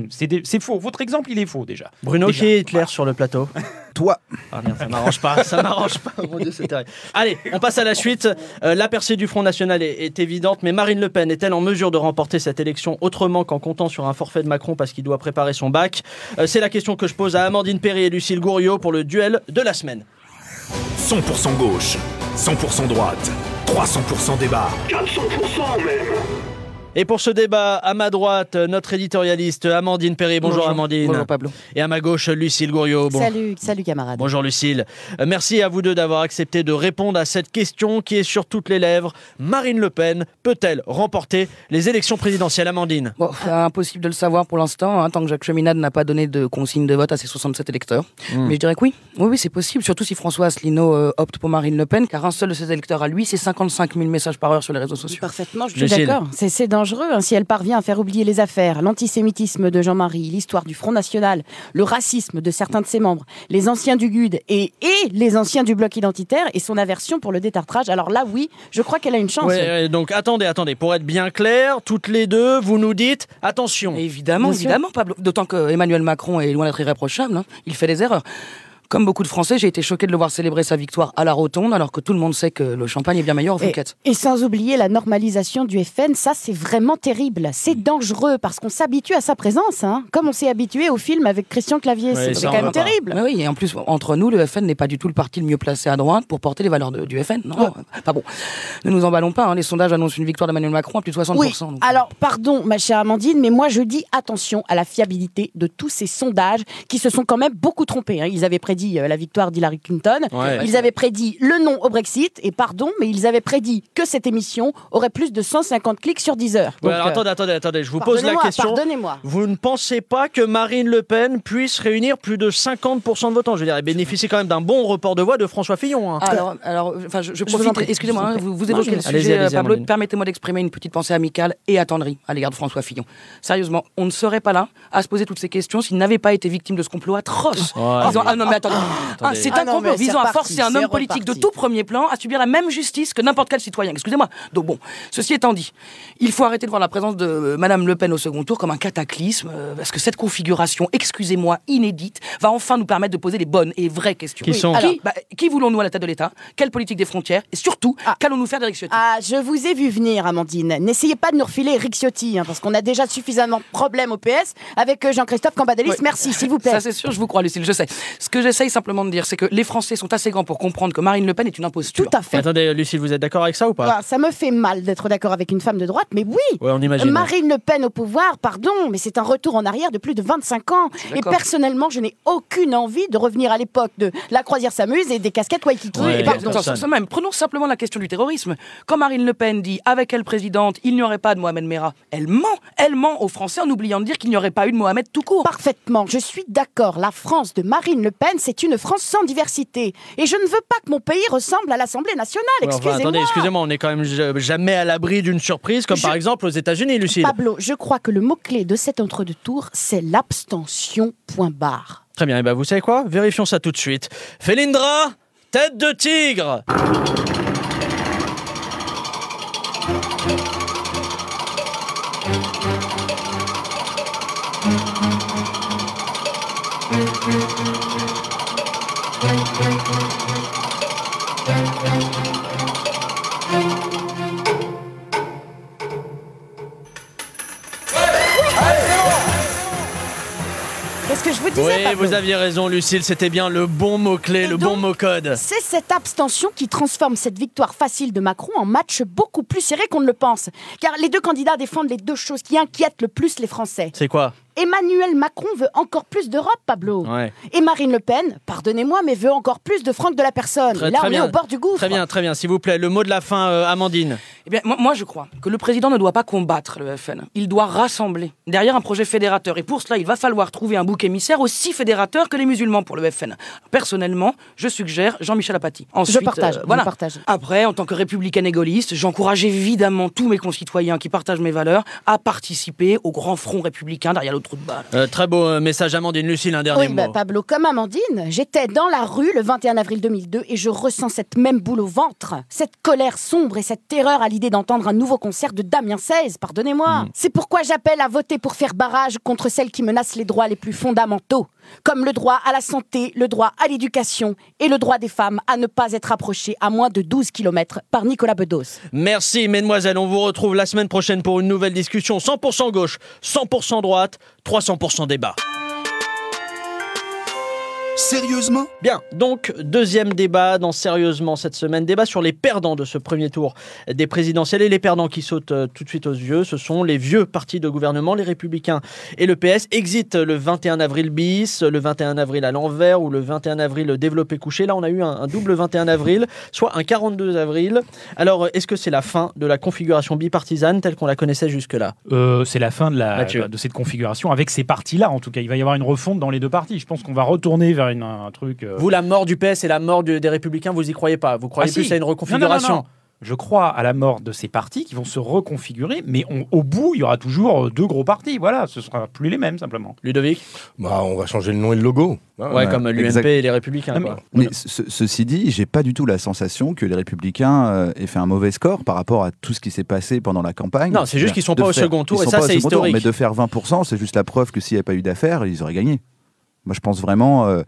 [SPEAKER 4] c'est des- c'est faux. Votre exemple, il est faux déjà.
[SPEAKER 1] Bruno,
[SPEAKER 4] Déjà.
[SPEAKER 1] qui est Hitler sur le plateau? [LAUGHS]
[SPEAKER 5] Toi,
[SPEAKER 1] Ah merde, ça m'arrange pas, ça m'arrange pas. Mon Dieu, c'est terrible. Allez, on passe à la suite. Euh, la percée du Front National est, est évidente, mais Marine Le Pen est-elle en mesure de remporter cette élection autrement qu'en comptant sur un forfait de Macron parce qu'il doit préparer son bac? Euh, C'est la question que je pose à Amandine Perry et Lucille Gouriot pour le duel de la semaine.
[SPEAKER 7] 100% gauche, 100% droite, 300% débat.
[SPEAKER 1] Et pour ce débat, à ma droite, notre éditorialiste Amandine Perry. Bonjour, Amandine.
[SPEAKER 8] Bonjour Pablo.
[SPEAKER 1] Et à ma gauche, Lucille Gouriot. Bon-
[SPEAKER 8] Salut, salut camarade.
[SPEAKER 1] Bonjour Lucille. Euh, Merci à vous deux d'avoir accepté de répondre à cette question qui est sur toutes les lèvres. Marine Le Pen peut-elle remporter les élections présidentielles Amandine?
[SPEAKER 8] Bon, c'est impossible de le savoir pour l'instant, hein, tant que Jacques Cheminade n'a pas donné de consigne de vote à ses 67 électeurs.
[SPEAKER 1] Hmm.
[SPEAKER 8] Mais je dirais que oui. Oui, oui, c'est possible, surtout si François Asselineau euh, opte pour Marine Le Pen, car un seul de ses électeurs à lui, c'est 55 000 messages par heure sur les réseaux sociaux.
[SPEAKER 9] Parfaitement, je suis d'accord. C'est c'est dangereux hein, si elle parvient à faire oublier les affaires, l'antisémitisme de Jean-Marie, l'histoire du Front National, le racisme de certains de ses membres, les anciens du GUD et, et les anciens du bloc identitaire et son aversion pour le détartrage. Alors là, oui, je crois qu'elle a une chance.
[SPEAKER 1] Ouais, ouais, donc attendez, attendez, pour être bien clair, toutes les deux, vous nous dites attention.
[SPEAKER 8] Évidemment,
[SPEAKER 9] Bien sûr.
[SPEAKER 8] évidemment, Pablo. D'autant que Emmanuel Macron est loin d'être irréprochable. hein. Il fait des erreurs. Comme beaucoup de Français, j'ai été choqué de le voir célébrer sa victoire à la rotonde, alors que tout le monde sait que le champagne est bien meilleur au
[SPEAKER 9] Et,
[SPEAKER 8] Fouquet.
[SPEAKER 9] et sans oublier la normalisation du FN, ça c'est vraiment terrible. C'est dangereux parce qu'on s'habitue à sa présence, hein, comme on s'est habitué au film avec Christian Clavier.
[SPEAKER 1] Ouais,
[SPEAKER 9] c'est quand même terrible.
[SPEAKER 8] Mais oui, et en plus, entre nous, le FN n'est pas du tout le parti le mieux placé à droite pour porter les valeurs de- du FN. Non, pas bon. Ne nous emballons pas, hein, les sondages annoncent une victoire d'Emmanuel Macron à plus de 60%.
[SPEAKER 9] Oui,
[SPEAKER 8] donc-
[SPEAKER 9] alors pardon ma chère Amandine, mais moi je dis attention à la fiabilité de tous ces sondages qui se sont quand même beaucoup trompés. hein. Ils avaient prédit euh, la victoire d'Hillary Clinton,
[SPEAKER 1] Ouais.
[SPEAKER 9] ils avaient prédit le non au Brexit, et pardon, mais ils avaient prédit que cette émission aurait plus de 150 clics sur 10 heures.
[SPEAKER 1] Ouais,
[SPEAKER 9] Donc,
[SPEAKER 1] alors
[SPEAKER 9] euh,
[SPEAKER 1] attendez, attendez, attendez, je vous pose la question.
[SPEAKER 9] Pardonnez-moi.
[SPEAKER 1] Vous ne pensez pas que Marine Le Pen puisse réunir plus de 50% de votants? Je veux dire, elle bénéficie quand même d'un bon report de voix de François Fillon. hein.
[SPEAKER 8] Alors, alors, enfin, je, je profite. Excusez-moi,
[SPEAKER 9] vous
[SPEAKER 8] hein, évoquez
[SPEAKER 9] je-
[SPEAKER 8] le sujet, euh,
[SPEAKER 1] allez-y,
[SPEAKER 8] Pablo. Permettez-moi d'exprimer une petite pensée amicale et attendrie à l'égard de François Fillon. Sérieusement, on ne serait pas là à se poser toutes ces questions s'il n'avait pas été victime de ce complot atroce.
[SPEAKER 1] Ouais,
[SPEAKER 8] ah non, mais attendez.
[SPEAKER 1] Attendez.
[SPEAKER 8] Ah, c'est
[SPEAKER 9] Ah
[SPEAKER 8] un
[SPEAKER 9] non,
[SPEAKER 8] complot
[SPEAKER 9] c'est
[SPEAKER 8] visant à forcer un
[SPEAKER 9] c'est
[SPEAKER 8] homme politique de tout premier plan à subir la même justice que n'importe quel citoyen. Excusez-moi. Donc bon, ceci étant dit, il faut arrêter de voir la présence de euh, Madame Le Pen au second tour comme un cataclysme, euh, parce que cette configuration, excusez-moi, inédite, va enfin nous permettre de poser les bonnes et vraies questions.
[SPEAKER 1] Qui sont
[SPEAKER 8] Qui, bah, qui voulons-nous à la tête de l'État? Quelle politique des frontières? Et surtout,
[SPEAKER 9] Ah.
[SPEAKER 8] qu'allons-nous faire d'Éric Ciotti?
[SPEAKER 9] Ah, je vous ai vu venir, Amandine. N'essayez pas de nous refiler Eric Ciotti, hein, parce qu'on a déjà suffisamment de problèmes au PS avec euh, Jean-Christophe Cambadélis.
[SPEAKER 8] Oui.
[SPEAKER 9] Merci, s'il vous plaît.
[SPEAKER 8] Ça, c'est sûr, je vous crois, Lucille, je sais. Ce que j'essaie j'essaye simplement de dire, c'est que les Français sont assez grands pour comprendre que Marine Le Pen est une imposture.
[SPEAKER 9] Tout à fait.
[SPEAKER 1] Attendez, Lucille, vous êtes d'accord avec ça ou pas?
[SPEAKER 9] Ah, ça me fait mal d'être d'accord avec une femme de droite, mais oui,
[SPEAKER 1] Ouais, on imagine.
[SPEAKER 9] Marine Le Pen au pouvoir, pardon, mais c'est un retour en arrière de plus de 25 ans. Et personnellement, je n'ai aucune envie de revenir à l'époque de la croisière s'amuse et des casquettes Waikiki.
[SPEAKER 1] Ouais,
[SPEAKER 9] Et
[SPEAKER 8] même, prenons simplement la question du terrorisme. Quand Marine Le Pen dit avec elle présidente, il n'y aurait pas de Mohamed Merah, elle ment. Elle ment aux Français en oubliant de dire qu'il n'y aurait pas eu de Mohamed tout court.
[SPEAKER 9] Parfaitement, je suis d'accord. La France de Marine Le Pen, c'est une France sans diversité. Et je ne veux pas que mon pays ressemble à l'Assemblée nationale.
[SPEAKER 1] Ouais, enfin,
[SPEAKER 9] Excusez-moi.
[SPEAKER 1] attendez, excusez-moi, on est quand même ja- jamais à l'abri d'une surprise, comme
[SPEAKER 9] Je-
[SPEAKER 1] par exemple aux États-Unis, Lucille.
[SPEAKER 9] Pablo, je crois que le mot-clé de cet entre-deux-tours, c'est l'abstention, point barre.
[SPEAKER 1] Très bien, et ben vous savez quoi? Vérifions ça tout de suite. Félindra, tête de tigre
[SPEAKER 9] Qu'est-ce que je vous disais,
[SPEAKER 1] Oui,
[SPEAKER 9] Pablo
[SPEAKER 1] vous aviez raison, Lucille, c'était bien le bon mot-clé,
[SPEAKER 9] Et
[SPEAKER 1] le
[SPEAKER 9] donc,
[SPEAKER 1] bon mot-code.
[SPEAKER 9] C'est cette abstention qui transforme cette victoire facile de Macron en match beaucoup plus serré qu'on ne le pense. Car les deux candidats défendent les deux choses qui inquiètent le plus les Français.
[SPEAKER 1] C'est quoi?
[SPEAKER 9] Emmanuel Macron veut encore plus d'Europe, Pablo.
[SPEAKER 1] Ouais.
[SPEAKER 9] Et Marine Le Pen, pardonnez-moi, mais veut encore plus de Franck de la personne.
[SPEAKER 1] Très-
[SPEAKER 9] là,
[SPEAKER 1] très
[SPEAKER 9] on
[SPEAKER 1] bien.
[SPEAKER 9] est au bord du gouffre.
[SPEAKER 1] Très bien, très bien. S'il vous plaît, le mot de la fin, euh, Amandine.
[SPEAKER 8] Eh bien, moi, moi, je crois que le président ne doit pas combattre le FN. Il doit rassembler derrière un projet fédérateur. Et pour cela, il va falloir trouver un bouc émissaire aussi fédérateur que les musulmans pour le FN. Personnellement, je suggère Jean-Michel Apathy. Ensuite,
[SPEAKER 9] Je partage,
[SPEAKER 8] euh,
[SPEAKER 9] je
[SPEAKER 8] voilà.
[SPEAKER 9] partage.
[SPEAKER 8] Après, en tant que républicaine et gaulliste, j'encourage évidemment tous mes concitoyens qui partagent mes valeurs à participer au grand front républicain derrière l'autre trou de balle.
[SPEAKER 1] Euh, très beau euh, message, Amandine. Lucille, un dernier
[SPEAKER 9] Oui, bah,
[SPEAKER 1] mot.
[SPEAKER 9] Pablo, comme Amandine, j'étais dans la rue le 21 avril 2002 et je ressens cette même boule au ventre, cette colère sombre et cette terreur à l'idée d'entendre un nouveau concert de Damien XVI, pardonnez-moi. C'est pourquoi j'appelle à voter pour faire barrage contre celles qui menacent les droits les plus fondamentaux, comme le droit à la santé, le droit à l'éducation et le droit des femmes à ne pas être approchées à moins de 12 km par Nicolas Bedos.
[SPEAKER 1] Merci, mesdemoiselles. On vous retrouve la semaine prochaine pour une nouvelle discussion 100% gauche, 100% droite, 300% débat.
[SPEAKER 7] Sérieusement?
[SPEAKER 1] Bien, donc deuxième débat dans Sérieusement cette semaine, débat sur les perdants de ce premier tour des présidentielles et les perdants qui sautent euh, tout de suite aux yeux, ce sont les vieux partis de gouvernement, les Républicains et le PS. Exit le 21 avril bis, le 21 avril à l'envers ou le 21 avril développé couché. Là, on a eu un, un double 21 avril, soit un 42 avril. Alors, est-ce que c'est la fin de la configuration bipartisane telle qu'on la connaissait jusque-là?
[SPEAKER 4] Euh, c'est la fin de, la,
[SPEAKER 1] Mathieu.
[SPEAKER 4] de cette configuration avec ces partis-là. En tout cas, il va y avoir une refonte dans les deux partis. Je pense qu'on va retourner vers une- un truc. euh,
[SPEAKER 1] Vous, la mort du PS et la mort du- des Républicains, vous y croyez pas? Vous croyez
[SPEAKER 4] Ah,
[SPEAKER 1] plus
[SPEAKER 4] si.
[SPEAKER 1] à une
[SPEAKER 4] Non, non, non,
[SPEAKER 1] reconfiguration?
[SPEAKER 4] non. Je crois à la mort de ces partis qui vont se reconfigurer, mais on- au bout, il y aura toujours euh, deux gros partis. Voilà, ce sera plus les mêmes simplement.
[SPEAKER 1] Ludovic?
[SPEAKER 3] Bah, on va changer le nom et le logo. Ah,
[SPEAKER 1] Ouais, comme l'UMP
[SPEAKER 5] exact.
[SPEAKER 1] et les Républicains.
[SPEAKER 4] Non, mais-
[SPEAKER 1] quoi.
[SPEAKER 5] Mais ce- ceci dit, j'ai pas du tout la sensation que les Républicains euh, aient fait un mauvais score par rapport à tout ce qui s'est passé pendant la campagne.
[SPEAKER 1] Non, c'est juste qu'ils sont
[SPEAKER 5] De
[SPEAKER 1] pas au
[SPEAKER 5] faire-
[SPEAKER 1] second tour,
[SPEAKER 5] ils
[SPEAKER 1] et
[SPEAKER 5] sont
[SPEAKER 1] ça,
[SPEAKER 5] pas au
[SPEAKER 1] c'est
[SPEAKER 5] second tour,
[SPEAKER 1] historique.
[SPEAKER 5] Mais de faire 20%, c'est juste la preuve que s'il n'y avait pas eu d'affaires, ils auraient gagné. Moi, je pense vraiment euh,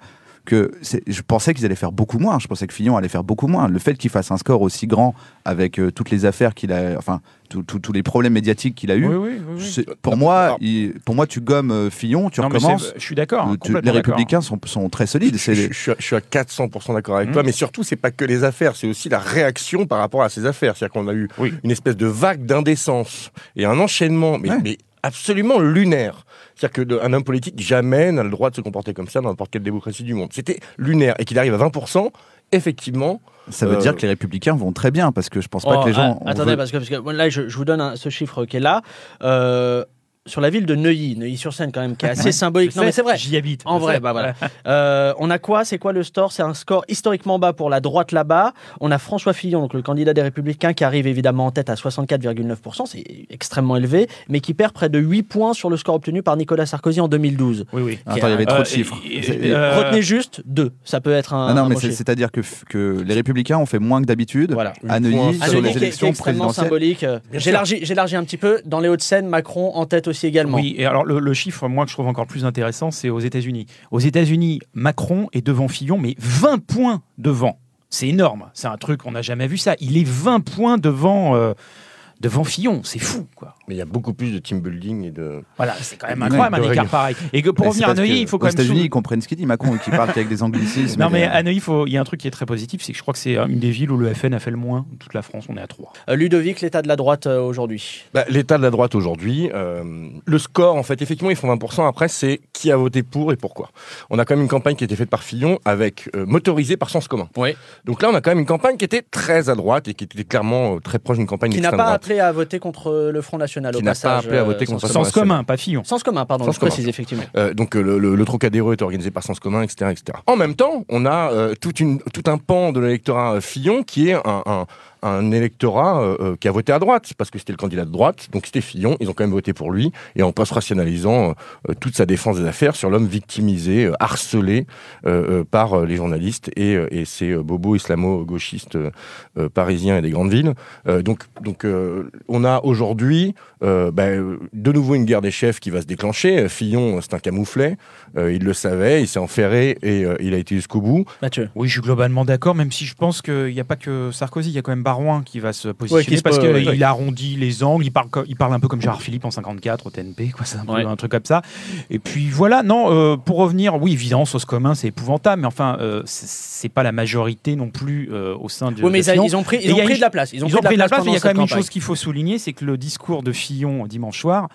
[SPEAKER 5] que je pensais qu'ils allaient faire beaucoup moins. Je pensais que Fillon allait faire beaucoup moins. Le fait qu'il fasse un score aussi grand avec euh, toutes les affaires qu'il a, enfin, tous les problèmes médiatiques qu'il a eu.
[SPEAKER 4] Oui, oui, oui, oui.
[SPEAKER 5] c'est- Pour moi, il- pour moi, tu gommes euh, Fillon, tu
[SPEAKER 4] Non,
[SPEAKER 5] recommences.
[SPEAKER 4] je suis d'accord.
[SPEAKER 5] les. Républicains sont, sont très solides.
[SPEAKER 3] Je, je- je suis à- je suis à 400% d'accord avec
[SPEAKER 4] Mhm.
[SPEAKER 3] toi, mais surtout, c'est pas que les affaires, c'est aussi la réaction par rapport à ces affaires. C'est-à-dire qu'on a eu
[SPEAKER 4] Oui.
[SPEAKER 3] une espèce de vague d'indécence et un enchaînement, mais,
[SPEAKER 5] Ouais.
[SPEAKER 3] mais absolument lunaire. C'est-à-dire qu'un homme politique jamais n'a le droit de se comporter comme ça dans n'importe quelle démocratie du monde. C'était lunaire. Et qu'il arrive à 20%, effectivement,
[SPEAKER 5] Ça veut
[SPEAKER 3] Euh,
[SPEAKER 5] dire que les Républicains vont très bien parce que je pense pas
[SPEAKER 1] Oh,
[SPEAKER 5] que les gens.
[SPEAKER 1] ah, attendez,
[SPEAKER 5] veut-
[SPEAKER 1] parce que, parce que là, je, je vous donne un- ce chiffre qui est là. Euh, sur la ville de Neuilly, Neuilly-sur-Seine quand même, qui est assez symbolique. Non, mais c'est vrai.
[SPEAKER 4] J'y habite.
[SPEAKER 1] En vrai,
[SPEAKER 4] sais.
[SPEAKER 1] bah voilà. Euh, on a quoi? C'est quoi le score C'est un score historiquement bas pour la droite là-bas. On a François Fillon, donc le candidat des Républicains, qui arrive évidemment en tête à 64,9%, c'est extrêmement élevé, mais qui perd près de 8 points sur le score obtenu par Nicolas Sarkozy en 2012.
[SPEAKER 4] Oui, oui.
[SPEAKER 5] Attends, il y avait trop
[SPEAKER 4] Euh,
[SPEAKER 5] de chiffres.
[SPEAKER 4] euh,
[SPEAKER 1] Retenez juste deux, ça peut être un.
[SPEAKER 5] Ah non,
[SPEAKER 1] un
[SPEAKER 5] mais c'est-à-dire que, que les Républicains ont fait moins que d'habitude
[SPEAKER 1] Voilà.
[SPEAKER 5] à Neuilly sur les
[SPEAKER 1] Neuilly qui est- qui est
[SPEAKER 5] élections
[SPEAKER 1] extrêmement
[SPEAKER 5] présidentielles.
[SPEAKER 1] symbolique. J'élargis un petit peu. Dans les Hauts-de-Seine, Macron en tête aussi
[SPEAKER 4] Oui, et alors le, le chiffre, moi, que je trouve encore plus intéressant, c'est aux États-Unis. Aux États-Unis, Macron est devant Fillon, mais 20 points devant. C'est énorme. C'est un truc, on n'a jamais vu ça. Il est 20 points devant, euh, devant Fillon. C'est fou, quoi.
[SPEAKER 3] Mais il y a beaucoup plus de team building et de.
[SPEAKER 4] Voilà, c'est quand même incroyable un écart pareil. Et que pour revenir à Neuilly, il faut
[SPEAKER 5] aux
[SPEAKER 4] quand même.
[SPEAKER 5] États-Unis,
[SPEAKER 4] sou-
[SPEAKER 5] ils comprennent ce qu'il dit, Macron, qui parle qu'avec des anglicismes.
[SPEAKER 4] Non, mais
[SPEAKER 5] des-
[SPEAKER 4] à Neuilly, il y a un truc qui est très positif, c'est que je crois que c'est euh, une des villes où le FN a fait le moins. Toute la France, on est à 3.
[SPEAKER 1] Euh, Ludovic, l'état de la droite euh, aujourd'hui?
[SPEAKER 3] Bah, L'état de la droite aujourd'hui, euh, le score, en fait, effectivement, ils font 20%. Après, c'est qui a voté pour et pourquoi. On a quand même une campagne qui a été faite par Fillon avec euh, motorisée par Sens commun.
[SPEAKER 1] Oui.
[SPEAKER 3] Donc là, on a quand même une campagne qui était très à droite et qui était clairement euh, très proche d'une campagne
[SPEAKER 1] Qui n'a pas appelé à voter contre euh, le Front National
[SPEAKER 3] Qui
[SPEAKER 1] au
[SPEAKER 3] n'a pas
[SPEAKER 1] passage.
[SPEAKER 3] appelé à voter
[SPEAKER 1] euh,
[SPEAKER 3] contre
[SPEAKER 1] Sens
[SPEAKER 3] le
[SPEAKER 1] commun.
[SPEAKER 4] Sens commun, pas Fillon.
[SPEAKER 1] Sens commun, pardon,
[SPEAKER 3] Sens
[SPEAKER 1] je précise effectivement.
[SPEAKER 3] Euh, donc euh, le, le, le Trocadéro est organisé par Sens commun, etc., etc. En même temps, on a euh, toute une, tout un pan de l'électorat euh, Fillon qui est un, un, un électorat euh, euh, qui a voté à droite, parce que c'était le candidat de droite, donc c'était Fillon, ils ont quand même voté pour lui, et en post-rationalisant euh, toute sa défense des affaires sur l'homme victimisé, harcelé par les journalistes et, et ces bobos islamo-gauchistes parisiens et des grandes villes. Donc donc on a aujourd'hui euh, bah, euh, de nouveau une guerre des chefs qui va se déclencher. Euh, Fillon, c'est un camouflet, euh, il le savait, il s'est enferré et euh, il a été jusqu'au bout.
[SPEAKER 1] Mathieu.
[SPEAKER 4] Oui, je suis globalement d'accord, même si je pense qu'il n'y a pas que Sarkozy, il y a quand même Barouin qui va se positionner
[SPEAKER 1] se
[SPEAKER 4] parce qu'il
[SPEAKER 1] ouais.
[SPEAKER 4] arrondit les angles, il parle, il parle un peu comme Gérard Philippe en 54 au TNP, quoi, c'est un, peu
[SPEAKER 1] Ouais.
[SPEAKER 4] un truc comme ça. Et puis voilà, non, euh, pour revenir, oui, évidemment, sauce commun, c'est épouvantable, mais enfin, euh, c'est- pas la majorité non plus euh, au sein de.
[SPEAKER 1] Oui, mais
[SPEAKER 4] de
[SPEAKER 1] ils, ont pris, ils
[SPEAKER 4] il
[SPEAKER 1] ont pris de la place. Ils ont,
[SPEAKER 4] Ils ont pris de la place, mais il y a quand même une chose qu'il faut souligner, c'est que le discours de Fillon dimanche soir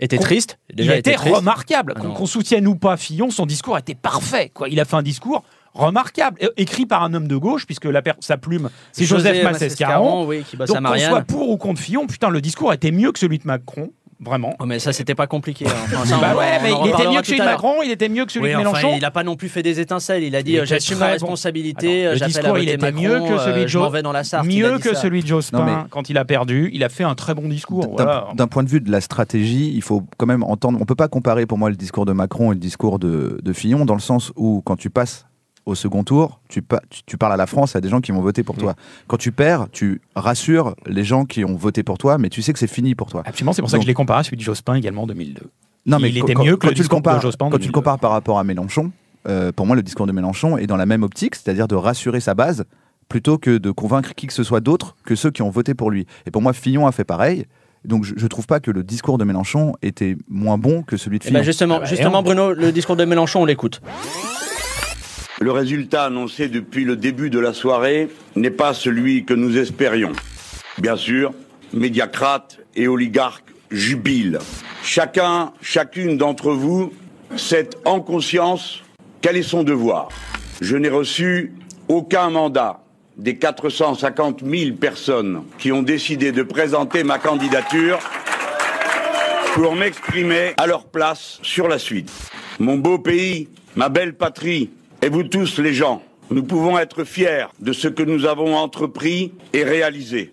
[SPEAKER 1] était triste.
[SPEAKER 4] il était remarquable.
[SPEAKER 1] Ah
[SPEAKER 4] Qu'on soutienne ou pas Fillon, son discours était parfait. Quoi. Il a fait un discours remarquable, écrit par un homme de gauche, puisque la sa plume, c'est Joseph Massescaron.
[SPEAKER 1] oui, qui bosse
[SPEAKER 4] Donc qu'on soit pour ou contre Fillon, putain, le discours était mieux que celui de Macron, vraiment.
[SPEAKER 1] Oh, mais ça, c'était pas compliqué. hein. Enfin, ça,
[SPEAKER 4] bah
[SPEAKER 1] on-
[SPEAKER 4] ouais,
[SPEAKER 1] on
[SPEAKER 4] mais
[SPEAKER 1] en
[SPEAKER 4] il était mieux que celui de. Macron, il était mieux que celui
[SPEAKER 1] Oui,
[SPEAKER 4] de
[SPEAKER 1] enfin,
[SPEAKER 4] Mélenchon.
[SPEAKER 1] il a pas non plus fait des étincelles. Il a dit euh, j'assume ma responsabilité.
[SPEAKER 4] Le
[SPEAKER 1] j'appelle à
[SPEAKER 4] il
[SPEAKER 1] voter
[SPEAKER 4] était
[SPEAKER 1] Macron,
[SPEAKER 4] mieux que celui
[SPEAKER 1] euh,
[SPEAKER 4] de
[SPEAKER 1] Je m'en
[SPEAKER 4] Jo-
[SPEAKER 1] vais dans la Sarthe.
[SPEAKER 4] Mieux que
[SPEAKER 1] ça.
[SPEAKER 4] celui de Jospin
[SPEAKER 5] Non, mais-
[SPEAKER 4] quand il a perdu. Il a fait un très bon discours.
[SPEAKER 5] D'un
[SPEAKER 4] voilà.
[SPEAKER 5] d'un point de vue de la stratégie, il faut quand même entendre. On peut pas comparer pour moi le discours de Macron et le discours de, de Fillon, dans le sens où quand tu passes au second tour, tu, pa- tu, tu parles à la France, à des gens qui vont voter pour toi. Quand tu perds, tu rassures les gens qui ont voté pour toi, mais tu sais que c'est fini pour toi.
[SPEAKER 4] Absolument, c'est pour ça
[SPEAKER 5] Donc-
[SPEAKER 4] que je l'ai comparé à celui de Jospin également en 2002.
[SPEAKER 5] Non, mais
[SPEAKER 4] Il était mieux que
[SPEAKER 5] quand
[SPEAKER 4] le
[SPEAKER 5] tu le
[SPEAKER 4] discours de
[SPEAKER 5] compares,
[SPEAKER 4] Jospin en
[SPEAKER 5] Quand tu le
[SPEAKER 4] 2002.
[SPEAKER 5] compares par rapport à Mélenchon, euh, pour moi, le discours de Mélenchon est dans la même optique, c'est-à-dire de rassurer sa base plutôt que de convaincre qui que ce soit d'autre que ceux qui ont voté pour lui. Et pour moi, Fillon a fait pareil. Donc je, je trouve pas que le discours de Mélenchon était moins bon que celui de
[SPEAKER 1] Eh
[SPEAKER 5] Fillon.
[SPEAKER 1] ben, justement,
[SPEAKER 4] Ah bah,
[SPEAKER 1] justement, Bruno, le discours de Mélenchon, on l'écoute.
[SPEAKER 10] Le résultat annoncé depuis le début de la soirée n'est pas celui que nous espérions. Bien sûr, médiacrates et oligarques jubilent. Chacun, chacune d'entre vous sait en conscience quel est son devoir. Je n'ai reçu aucun mandat des 450 000 personnes qui ont décidé de présenter ma candidature pour m'exprimer à leur place sur la suite. Mon beau pays, ma belle patrie, et vous tous les gens, nous pouvons être fiers de ce que nous avons entrepris et réalisé.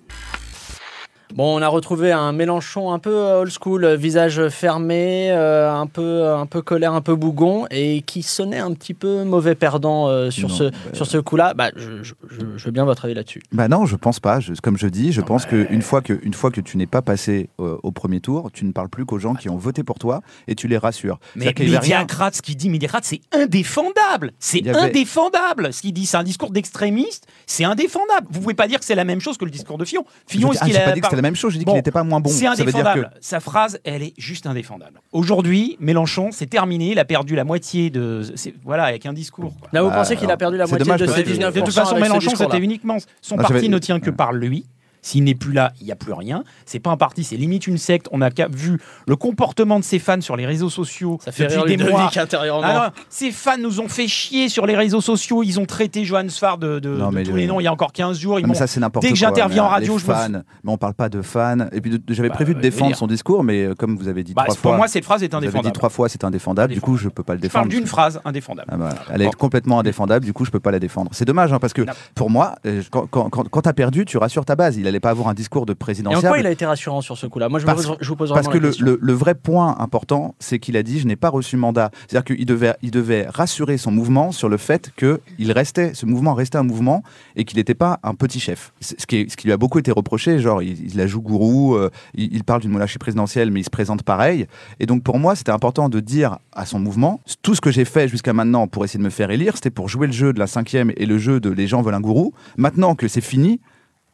[SPEAKER 1] Bon, on a retrouvé un Mélenchon un peu euh, old school, euh, visage fermé, euh, un peu un peu colère, un peu bougon, et qui sonnait un petit peu mauvais perdant euh, sur
[SPEAKER 5] Non,
[SPEAKER 1] ce
[SPEAKER 5] bah-
[SPEAKER 1] sur ce coup-là. Bah, je, je- je- je veux bien votre avis là-dessus.
[SPEAKER 5] Bah non, je pense pas. Je- comme je dis, je pense que une fois que une fois que tu n'es pas passé euh, au premier tour, tu ne parles plus qu'aux gens qui ont voté pour toi et tu les rassures.
[SPEAKER 4] Mais Médiacrate, ce qu'il dit, Médiacrate, c'est indéfendable. C'est
[SPEAKER 5] avait-
[SPEAKER 4] indéfendable. Ce qu'il dit, c'est un discours d'extrémiste, c'est indéfendable. Vous pouvez pas dire que c'est la même chose que le discours de Fillon. Fillon, est-ce
[SPEAKER 5] ah,
[SPEAKER 4] qu'il a
[SPEAKER 5] la même chose. J'ai dit
[SPEAKER 4] Bon,
[SPEAKER 5] qu'il n'était pas moins bon.
[SPEAKER 4] C'est
[SPEAKER 5] Ça veut dire que
[SPEAKER 4] indéfendable. Sa phrase, elle est juste indéfendable. Aujourd'hui, Mélenchon, c'est terminé. Il a perdu la moitié de. Voilà, avec un discours. quoi.
[SPEAKER 1] Là, vous
[SPEAKER 5] Bah,
[SPEAKER 1] pensez qu'il a perdu la moitié
[SPEAKER 5] dommage
[SPEAKER 1] de ses
[SPEAKER 5] que-
[SPEAKER 1] 19
[SPEAKER 4] De toute façon, Mélenchon, c'était uniquement. Son
[SPEAKER 5] Non,
[SPEAKER 4] parti ne tient que par lui. S'il n'est plus là, il n'y a plus rien. C'est pas un parti, c'est limite une secte. On a vu le comportement de ses fans sur les réseaux sociaux
[SPEAKER 1] Ça fait
[SPEAKER 4] depuis
[SPEAKER 1] rire
[SPEAKER 4] des mois.
[SPEAKER 1] intérieurement.
[SPEAKER 4] Ah ces fans nous ont fait chier sur les réseaux sociaux. Ils ont traité Johan Sfar de, de-
[SPEAKER 5] Non,
[SPEAKER 4] de
[SPEAKER 5] mais
[SPEAKER 4] tous
[SPEAKER 5] le-
[SPEAKER 4] les noms il y a encore 15 jours. Ils
[SPEAKER 5] Non, mais ça c'est n'importe
[SPEAKER 4] Dès
[SPEAKER 5] quoi.
[SPEAKER 4] que j'interviens en radio,
[SPEAKER 5] les
[SPEAKER 4] je me
[SPEAKER 5] fans,
[SPEAKER 4] fous.
[SPEAKER 5] mais on parle pas de fans. Et puis j'avais
[SPEAKER 4] Bah,
[SPEAKER 5] prévu de
[SPEAKER 4] euh,
[SPEAKER 5] défendre son discours, mais euh, comme vous avez dit
[SPEAKER 4] Bah,
[SPEAKER 5] trois
[SPEAKER 4] pour
[SPEAKER 5] fois,
[SPEAKER 4] moi, cette phrase est
[SPEAKER 5] vous avez dit
[SPEAKER 4] indéfendable.
[SPEAKER 5] trois fois c'est indéfendable. Du coup, je peux pas le
[SPEAKER 4] Je parle
[SPEAKER 5] défendre.
[SPEAKER 4] d'une phrase indéfendable.
[SPEAKER 5] Ah bah, elle est complètement indéfendable, du coup je peux pas la défendre. C'est dommage hein, parce que pour moi, euh, quand, quand, quand, quand t'as perdu, tu rassures ta base. Il allait pas avoir un discours de
[SPEAKER 1] Et en
[SPEAKER 5] présidentiel.
[SPEAKER 1] quoi il a été rassurant sur ce coup-là? Moi, je, vous
[SPEAKER 5] Parce-
[SPEAKER 1] pose- je vous pose
[SPEAKER 5] Parce que
[SPEAKER 1] la
[SPEAKER 5] le,
[SPEAKER 1] question.
[SPEAKER 5] le- le vrai point important, c'est qu'il a dit je n'ai pas reçu mandat. C'est-à-dire qu'il devait, il devait rassurer son mouvement sur le fait que il restait, ce mouvement restait un mouvement et qu'il n'était pas un petit chef. Ce qui, est- ce qui lui a beaucoup été reproché, genre il, il la joue gourou, euh, il, il parle d'une monarchie présidentielle, mais il se présente pareil. Et donc pour moi, c'était important de dire à son mouvement tout ce que j'ai fait jusqu'à maintenant pour essayer de me faire élire, c'était pour jouer le jeu de la cinquième et le jeu de les gens veulent un gourou. Maintenant que c'est fini,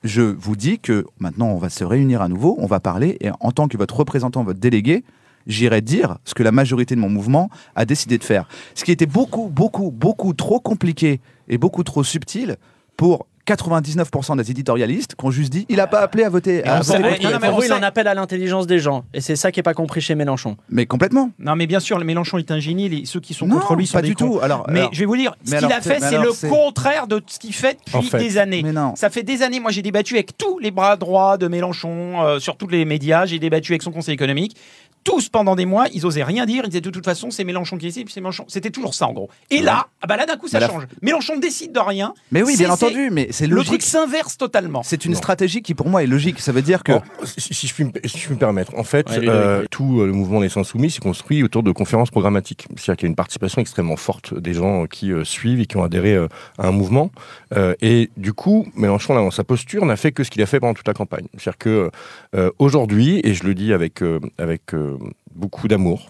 [SPEAKER 5] je vous dis que maintenant, on va se réunir à nouveau, on va parler, et en tant que votre représentant, votre délégué, j'irai dire ce que la majorité de mon mouvement a décidé de faire. Ce qui était beaucoup, beaucoup, beaucoup trop compliqué et beaucoup trop subtil pour 99% des éditorialistes qui ont juste dit il n'a pas appelé à voter. À voter contre.
[SPEAKER 1] pour
[SPEAKER 4] mais on
[SPEAKER 1] vous, il en appelle à l'intelligence des gens. Et c'est ça qui est pas compris chez Mélenchon.
[SPEAKER 5] Mais complètement.
[SPEAKER 4] Non, mais bien sûr, le Mélenchon est un génie. les- ceux qui sont
[SPEAKER 5] Non,
[SPEAKER 4] contre lui sont
[SPEAKER 5] pas
[SPEAKER 4] des
[SPEAKER 5] du
[SPEAKER 4] cons.
[SPEAKER 5] tout. Alors,
[SPEAKER 4] mais
[SPEAKER 5] alors-
[SPEAKER 4] je vais vous dire, ce qu'il a fait, c'est le contraire de ce qu'il fait depuis
[SPEAKER 3] En fait.
[SPEAKER 4] des années.
[SPEAKER 5] Mais non.
[SPEAKER 4] Ça fait des années. Moi, j'ai débattu avec tous les bras droits de Mélenchon, euh, sur tous les médias. J'ai débattu avec son conseil économique. Tous pendant des mois, ils osaient rien dire. Ils disaient de toute façon, c'est Mélenchon qui est ici, puis c'est Mélenchon. C'était toujours ça en gros. Et là, ah bah là d'un coup, ça
[SPEAKER 5] Mais la-
[SPEAKER 4] change. Mélenchon décide de rien.
[SPEAKER 5] Mais oui, bien entendu, mais c'est
[SPEAKER 4] Le
[SPEAKER 5] logique.
[SPEAKER 4] truc s'inverse totalement.
[SPEAKER 5] C'est une stratégie qui, pour moi, est logique. Ça veut dire que.
[SPEAKER 3] Bon, si, si je puis me, si je puis me permettre, en fait,
[SPEAKER 1] Ouais,
[SPEAKER 3] euh, tout euh, le mouvement des Sans-Soumis s'est construit autour de conférences programmatiques. C'est-à-dire qu'il y a une participation extrêmement forte des gens qui euh, suivent et qui ont adhéré euh, à un mouvement. Euh, et du coup, Mélenchon, là, dans sa posture, n'a fait que ce qu'il a fait pendant toute la campagne. C'est-à-dire que euh, aujourd'hui, et je le dis avec, euh, avec euh, beaucoup d'amour,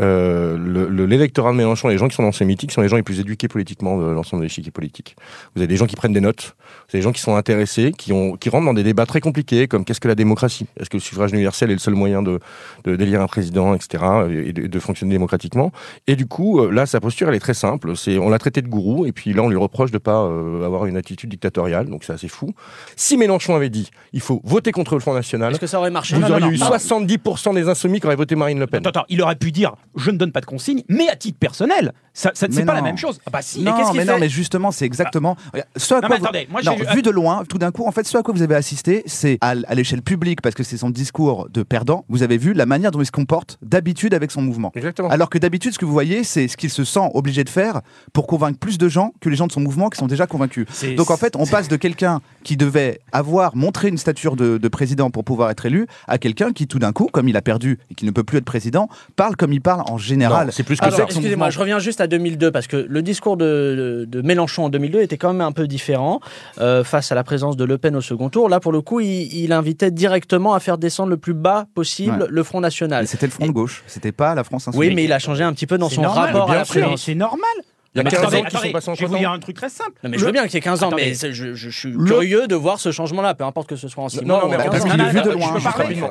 [SPEAKER 3] euh, le- le- l'électorat de Mélenchon, les gens qui sont dans ces meetings, sont les gens les plus éduqués politiquement de l'ensemble de l'échiquier politique. Vous avez des gens qui prennent des notes, vous avez des gens qui sont intéressés, qui, ont, qui rentrent dans des débats très compliqués, comme qu'est-ce que la démocratie? Est-ce que le suffrage universel est le seul moyen de d'élire un président, etc., et de, de fonctionner démocratiquement? Et du coup, euh, là, sa posture, elle est très simple. C'est, on l'a traité de gourou, et puis là, on lui reproche de pas euh, avoir une attitude dictatoriale, donc c'est assez fou. Si Mélenchon avait dit, il faut voter contre le Front National,
[SPEAKER 1] Est-ce que ça aurait marché?
[SPEAKER 3] vous
[SPEAKER 4] Non,
[SPEAKER 3] auriez
[SPEAKER 4] non,
[SPEAKER 3] eu
[SPEAKER 4] non.
[SPEAKER 3] 70% des insoumis qui auraient voté Marine Le Pen.
[SPEAKER 4] Attends, attends, il aurait pu dire je ne donne pas de consigne, mais à titre personnel, ça, ça- c'est pas la même chose. Ah bah si.
[SPEAKER 5] Non, mais non, mais justement, c'est exactement. Ce à
[SPEAKER 4] Non,
[SPEAKER 5] quoi
[SPEAKER 4] mais
[SPEAKER 5] vous-
[SPEAKER 4] attendez, moi,
[SPEAKER 5] non,
[SPEAKER 4] j'ai-
[SPEAKER 5] vu de loin, tout d'un coup, en fait, ce à quoi vous avez assisté, c'est à, l'échelle publique, parce que c'est son discours de perdant. Vous avez vu la manière dont il se comporte d'habitude avec son mouvement.
[SPEAKER 3] Exactement.
[SPEAKER 5] Alors que d'habitude, ce que vous voyez, c'est ce qu'il se sent obligé de faire pour convaincre plus de gens que les gens de son mouvement qui sont déjà convaincus.
[SPEAKER 4] C'est-
[SPEAKER 5] Donc en fait, on passe de quelqu'un qui devait avoir montré une stature de, de président pour pouvoir être élu à quelqu'un qui, tout d'un coup, comme il a perdu et qui ne peut plus être président, parle comme il parle en général.
[SPEAKER 3] C'est plus que
[SPEAKER 1] Alors,
[SPEAKER 3] ça.
[SPEAKER 1] excusez-moi,
[SPEAKER 5] mouvement.
[SPEAKER 1] je reviens juste à 2002 parce que le discours de, de- de Mélenchon en 2002 était quand même un peu différent euh, face à la présence de Le Pen au second tour. Là, pour le coup, il, il invitait directement à faire descendre le plus bas possible
[SPEAKER 5] Ouais.
[SPEAKER 1] le Front National.
[SPEAKER 5] C'était le front de gauche, c'était pas la France insoumise.
[SPEAKER 1] Oui, mais il a changé un petit peu dans son
[SPEAKER 4] normal,
[SPEAKER 1] rapport à
[SPEAKER 3] bien
[SPEAKER 1] la
[SPEAKER 4] c'est normal.
[SPEAKER 3] Il y a
[SPEAKER 4] Mais
[SPEAKER 3] 15
[SPEAKER 4] attendez,
[SPEAKER 3] ans qui
[SPEAKER 4] attendez,
[SPEAKER 3] sont passés en
[SPEAKER 4] dire
[SPEAKER 3] ans.
[SPEAKER 4] un truc très simple.
[SPEAKER 1] Non, mais je veux bien qu'il y ait 15 ans,
[SPEAKER 4] Attendez.
[SPEAKER 1] mais je, suis
[SPEAKER 4] Le-
[SPEAKER 1] curieux de voir ce changement-là, peu importe que ce soit en 6
[SPEAKER 3] Non,
[SPEAKER 1] mois
[SPEAKER 3] non, mais
[SPEAKER 1] en
[SPEAKER 3] parce
[SPEAKER 1] 15 ans.
[SPEAKER 5] qu'il est vu de loin,
[SPEAKER 4] je peux parler Le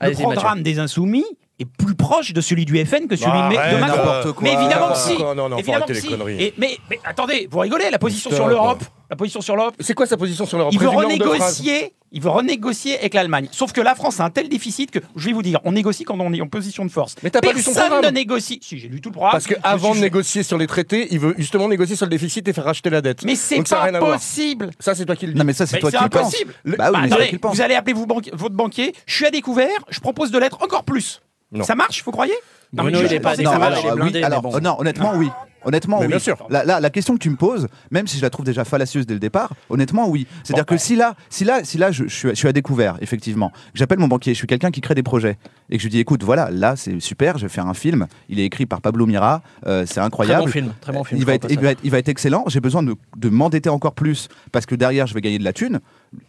[SPEAKER 1] Allez-y,
[SPEAKER 4] programme des Insoumis est plus proche de celui du FN que celui de,
[SPEAKER 3] Arrête,
[SPEAKER 4] de Macron. Mais évidemment que si.
[SPEAKER 3] Non, non,
[SPEAKER 4] évidemment
[SPEAKER 3] arrêter
[SPEAKER 4] que
[SPEAKER 3] les
[SPEAKER 4] si.
[SPEAKER 3] conneries.
[SPEAKER 4] Et- mais, mais attendez, vous rigolez, la position sur l'Europe, la position sur l'Europe,
[SPEAKER 3] C'est quoi sa position sur l'Europe
[SPEAKER 4] il veut renégocier, il veut renégocier avec l'Allemagne. Sauf que la France a un tel déficit que, je vais vous dire, on négocie quand on est en position de force.
[SPEAKER 3] Mais t'as pas lu son
[SPEAKER 4] Personne ne
[SPEAKER 3] programme.
[SPEAKER 4] négocie. Si, j'ai lu tout le programme.
[SPEAKER 3] Parce qu'avant
[SPEAKER 4] suis-
[SPEAKER 3] de négocier sur les traités, il veut justement négocier sur le déficit et faire racheter la dette.
[SPEAKER 4] Mais c'est pas possible.
[SPEAKER 3] Ça, c'est toi qui le dis.
[SPEAKER 5] Non, mais ça, c'est toi qui le
[SPEAKER 4] impossible.
[SPEAKER 5] Bah oui,
[SPEAKER 4] Bah, vous allez appeler vous banqui- votre banquier. Je suis à découvert. Je propose de l'être encore plus.
[SPEAKER 3] Non.
[SPEAKER 4] Ça marche, vous croyez? Non, mais
[SPEAKER 1] Bruno, il est pas
[SPEAKER 5] Non,
[SPEAKER 1] il est
[SPEAKER 5] alors,
[SPEAKER 1] blindé,
[SPEAKER 5] oui,
[SPEAKER 1] mais
[SPEAKER 5] alors,
[SPEAKER 1] bon.
[SPEAKER 5] euh, non, honnêtement, oui. Honnêtement,
[SPEAKER 3] Mais
[SPEAKER 5] oui.
[SPEAKER 3] bien sûr.
[SPEAKER 5] La, la- la question que tu me poses, même si je la trouve déjà fallacieuse dès le départ, honnêtement, oui. C'est-à-dire que si là, si là, si là, je, je suis, je suis à découvert, effectivement, j'appelle mon banquier, je suis quelqu'un qui crée des projets, et que je lui dis, écoute, voilà, là, c'est super, je vais faire un film. Il est écrit par Pablo Mira, euh, c'est
[SPEAKER 1] Très
[SPEAKER 5] incroyable.
[SPEAKER 1] bon film, très bon film.
[SPEAKER 5] Il va, être, il, va être, il va être excellent. J'ai besoin de, de m'endetter encore plus parce que derrière, je vais gagner de la thune.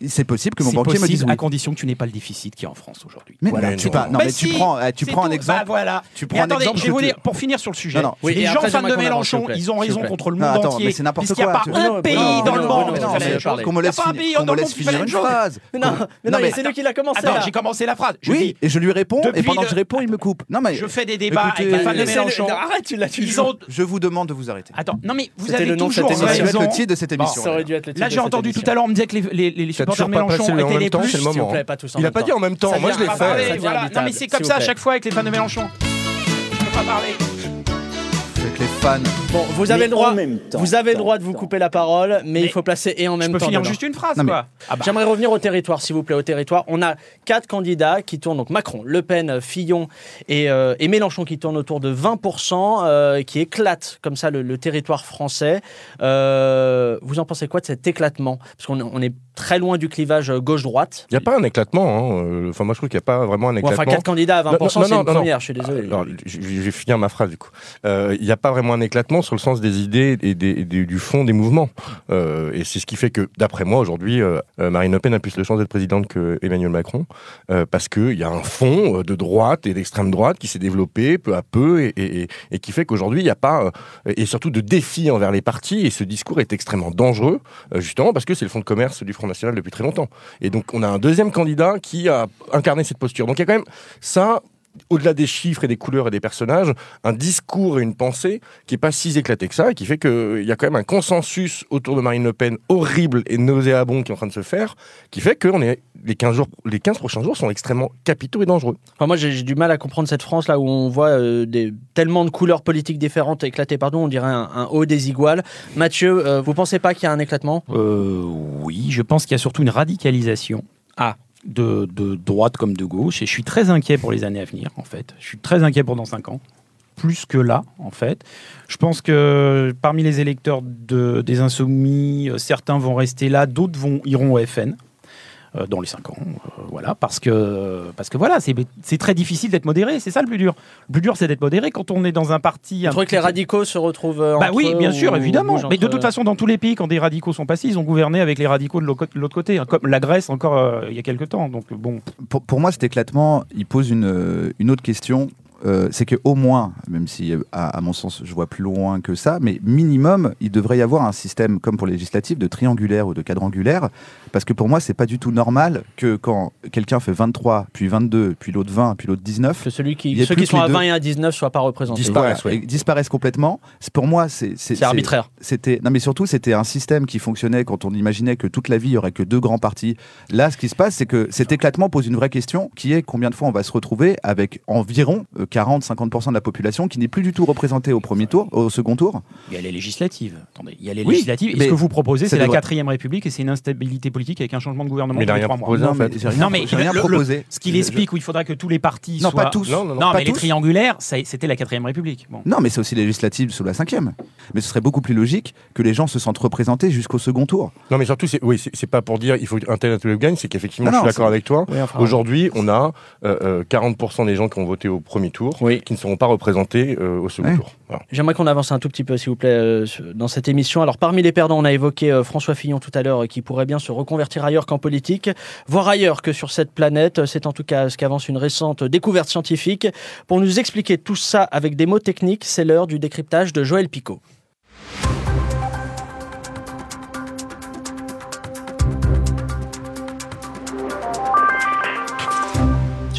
[SPEAKER 5] C'est possible que mon banquier me
[SPEAKER 4] possible
[SPEAKER 5] dise oui.
[SPEAKER 4] à condition que tu n'aies pas le déficit qui est en France aujourd'hui.
[SPEAKER 5] Mais
[SPEAKER 3] Voilà,
[SPEAKER 5] non, tu,
[SPEAKER 3] non.
[SPEAKER 5] pas- non,
[SPEAKER 4] Bah
[SPEAKER 5] mais
[SPEAKER 4] si,
[SPEAKER 5] tu prends, tu prends un
[SPEAKER 4] tout.
[SPEAKER 5] exemple.
[SPEAKER 4] Bah voilà.
[SPEAKER 5] Tu
[SPEAKER 4] Mais
[SPEAKER 5] prends un
[SPEAKER 4] attendez,
[SPEAKER 5] exemple,
[SPEAKER 4] je vais vous dire, pour finir sur le sujet,
[SPEAKER 5] Non, non.
[SPEAKER 1] Oui,
[SPEAKER 4] les gens fans de Mélenchon, ils ont raison contre le
[SPEAKER 5] Non,
[SPEAKER 4] monde
[SPEAKER 5] attends,
[SPEAKER 4] entier.
[SPEAKER 5] mais c'est n'importe
[SPEAKER 4] Puisqu'il n'y a pas
[SPEAKER 5] tu-
[SPEAKER 4] un pays dans le monde
[SPEAKER 1] Bruno,
[SPEAKER 4] qui fait la
[SPEAKER 1] Bruno,
[SPEAKER 4] même chose.
[SPEAKER 1] parlez.
[SPEAKER 5] Qu'on me
[SPEAKER 4] Il y a
[SPEAKER 5] laisse,
[SPEAKER 4] pas un
[SPEAKER 5] finir- me une phrase.
[SPEAKER 1] Mais non, mais non,
[SPEAKER 5] Non,
[SPEAKER 1] mais
[SPEAKER 5] mais-
[SPEAKER 1] c'est lui qui l'a commencé.
[SPEAKER 4] J'ai commencé la phrase.
[SPEAKER 5] Oui, et je lui réponds, et pendant que je réponds, il me coupe. Non, mais
[SPEAKER 4] je fais des débats avec les fans de Mélenchon.
[SPEAKER 1] Arrête, tu l'as
[SPEAKER 5] je vous demande de vous arrêter.
[SPEAKER 4] Attends, non mais vous
[SPEAKER 1] C'était
[SPEAKER 4] avez
[SPEAKER 1] le nom de
[SPEAKER 4] toujours raison.
[SPEAKER 5] le titre de cette émission.
[SPEAKER 4] Là, j'ai entendu tout à l'heure, on me disait que les, supporters
[SPEAKER 3] toujours
[SPEAKER 4] de
[SPEAKER 3] pas
[SPEAKER 4] Mélenchon étaient les plus.
[SPEAKER 3] c'est le
[SPEAKER 1] S'il vous
[SPEAKER 3] moment.
[SPEAKER 1] plaît, pas tous en
[SPEAKER 3] Il a pas dit en même temps. Moi, je l'ai fait.
[SPEAKER 4] Non mais c'est comme ça à chaque fois avec les fans de Mélenchon. Je peux pas parler.
[SPEAKER 1] Bon, vous avez
[SPEAKER 6] Mais
[SPEAKER 1] le droit.
[SPEAKER 6] en même temps,
[SPEAKER 1] Vous avez le droit de vous
[SPEAKER 6] temps.
[SPEAKER 1] couper la parole, mais, il faut placer et en
[SPEAKER 4] Je
[SPEAKER 1] même
[SPEAKER 4] peux
[SPEAKER 1] temps.
[SPEAKER 4] finir
[SPEAKER 1] dedans.
[SPEAKER 4] juste une phrase
[SPEAKER 5] Non,
[SPEAKER 4] quoi. Ah bah.
[SPEAKER 1] J'aimerais revenir au territoire, s'il vous plaît, au territoire. On a quatre candidats qui tournent, donc Macron, Le Pen, Fillon et, euh, et Mélenchon qui tournent autour de 20%, euh, qui éclatent comme ça le, le territoire français. Euh, vous en pensez quoi de cet éclatement? Parce qu'on on est très loin du clivage euh, gauche-droite.
[SPEAKER 3] Il n'y a pas un éclatement. hein. Euh, Enfin, moi, je trouve qu'il n'y a pas vraiment un éclatement.
[SPEAKER 1] enfin, quatre candidats à 20%,
[SPEAKER 3] Non, non,
[SPEAKER 1] c'est une
[SPEAKER 3] non, non.
[SPEAKER 1] première, je suis désolé.
[SPEAKER 3] Alors, je, je vais finir ma phrase du coup. Euh, Il n'y a pas vraiment un éclatement sur le sens des idées et, du fond des mouvements. Euh, et c'est ce qui fait que, d'après moi, aujourd'hui, euh, euh, Marine Le Pen a plus de chances d'être présidente que Emmanuel Macron, parce qu'il y a un fond de droite et d'extrême droite qui s'est développé peu à peu et, qui fait qu'aujourd'hui, il n'y a pas, et surtout de défi envers les partis, et ce discours est extrêmement dangereux, justement parce que c'est le fonds de commerce du Front National depuis très longtemps. Et donc, on a un deuxième candidat qui a incarné cette posture. Donc, il y a quand même ça, au-delà des chiffres et des couleurs et des personnages, un discours et une pensée qui est pas si éclaté que ça et qui fait qu'il y a quand même un consensus autour de Marine Le Pen horrible et nauséabond qui est en train de se faire, qui fait que on est, les, 15 jours, les 15 prochains jours sont extrêmement capitaux et dangereux.
[SPEAKER 1] Enfin, moi, j'ai j'ai du mal à comprendre cette France là où on voit euh, des, tellement de couleurs politiques différentes éclatées pardon, on dirait un, un haut désigual. Mathieu, euh, vous pensez pas qu'il y a un éclatement?
[SPEAKER 4] Euh, oui, je pense qu'il y a surtout une radicalisation
[SPEAKER 1] Ah.
[SPEAKER 4] De, droite comme de gauche, et je suis très inquiet pour les années à venir, en fait. Je suis très inquiet pour dans 5 ans, plus que là, en fait. Je pense que parmi les électeurs de, des Insoumis, euh, certains vont rester là, d'autres vont iront au FN. Euh, Dans les 5 ans, euh, voilà, parce que, parce que voilà, c'est c'est très difficile d'être modéré, c'est ça le plus dur. Le plus dur, c'est d'être modéré quand on est dans un parti. Un
[SPEAKER 1] trouvez que les radicaux se retrouvent euh,
[SPEAKER 4] bah
[SPEAKER 1] entre
[SPEAKER 4] oui, bien sûr,
[SPEAKER 1] ou
[SPEAKER 4] évidemment. Mais de toute façon, dans tous les pays, quand des radicaux sont passés, ils ont gouverné avec les radicaux de l'autre côté, hein, comme la Grèce encore euh, il y a quelques temps. Donc bon,
[SPEAKER 5] pour, pour moi, cet éclatement, il pose une, une autre question. Euh, c'est que au moins, même si à, à mon sens je vois plus loin que ça, mais minimum, il devrait y avoir un système comme pour les législatives de triangulaire ou de quadrangulaire, parce que pour moi c'est pas du tout normal que quand quelqu'un fait 23, puis 22, puis l'autre 20, puis l'autre 19,
[SPEAKER 1] Que celui qui, ceux qui sont à
[SPEAKER 5] deux.
[SPEAKER 1] 20 et à 19 soient pas représentés.
[SPEAKER 3] Disparaissent. ouais.
[SPEAKER 5] disparaissent complètement. C'est- Pour moi, c'est
[SPEAKER 1] C'est arbitraire.
[SPEAKER 5] C'était non, mais surtout c'était un système qui fonctionnait quand on imaginait que toute la vie il y aurait que deux grands partis. Là, ce qui se passe, c'est que cet éclatement pose une vraie question, qui est combien de fois on va se retrouver avec environ euh, 40-50% de la population qui n'est plus du tout représentée au premier tour, au second tour.
[SPEAKER 4] il y a les législatives. Attendez, il y a les
[SPEAKER 5] Oui,
[SPEAKER 4] législatives. Et
[SPEAKER 5] mais
[SPEAKER 4] ce que vous proposez, c'est la quatrième République et c'est une instabilité politique avec un changement de gouvernement.
[SPEAKER 3] Mais il a
[SPEAKER 4] tous les
[SPEAKER 3] rien
[SPEAKER 4] trois mois.
[SPEAKER 3] proposé,
[SPEAKER 5] Non,
[SPEAKER 3] en fait.
[SPEAKER 5] rien,
[SPEAKER 4] Non, mais
[SPEAKER 5] rien
[SPEAKER 4] le- le-
[SPEAKER 5] proposé.
[SPEAKER 4] Ce qu'il
[SPEAKER 5] Je-
[SPEAKER 4] explique, où il faudrait que tous les partis
[SPEAKER 5] Non,
[SPEAKER 4] soient.
[SPEAKER 5] pas tous.
[SPEAKER 3] Non, non, non.
[SPEAKER 4] Non,
[SPEAKER 5] Pas
[SPEAKER 4] mais les
[SPEAKER 5] tous.
[SPEAKER 4] triangulaires, ça- c'était la quatrième République. Bon.
[SPEAKER 5] Non, mais c'est aussi les législatives sous la cinquième. Mais ce serait beaucoup plus logique que les gens se sentent représentés jusqu'au second tour.
[SPEAKER 3] Non, mais surtout, c'est oui, c'est c'est pas pour dire il faut un tel un tel gagne, c'est qu'effectivement,
[SPEAKER 5] Non,
[SPEAKER 3] je suis
[SPEAKER 5] non,
[SPEAKER 3] d'accord avec toi. Aujourd'hui, on a euh, euh, 40% des gens qui ont voté au premier tour
[SPEAKER 1] Oui.
[SPEAKER 3] qui ne seront pas représentés euh, au second
[SPEAKER 5] Ouais.
[SPEAKER 3] tour. Voilà.
[SPEAKER 1] J'aimerais qu'on avance un tout petit peu, s'il vous plaît, euh, dans cette émission. Alors, parmi les perdants, on a évoqué euh, François Fillon tout à l'heure, euh, qui pourrait bien se reconvertir ailleurs qu'en politique, voire ailleurs que sur cette planète. C'est en tout cas ce qu'avance une récente découverte scientifique. Pour nous expliquer tout ça avec des mots techniques, c'est l'heure du décryptage de Joël Picot.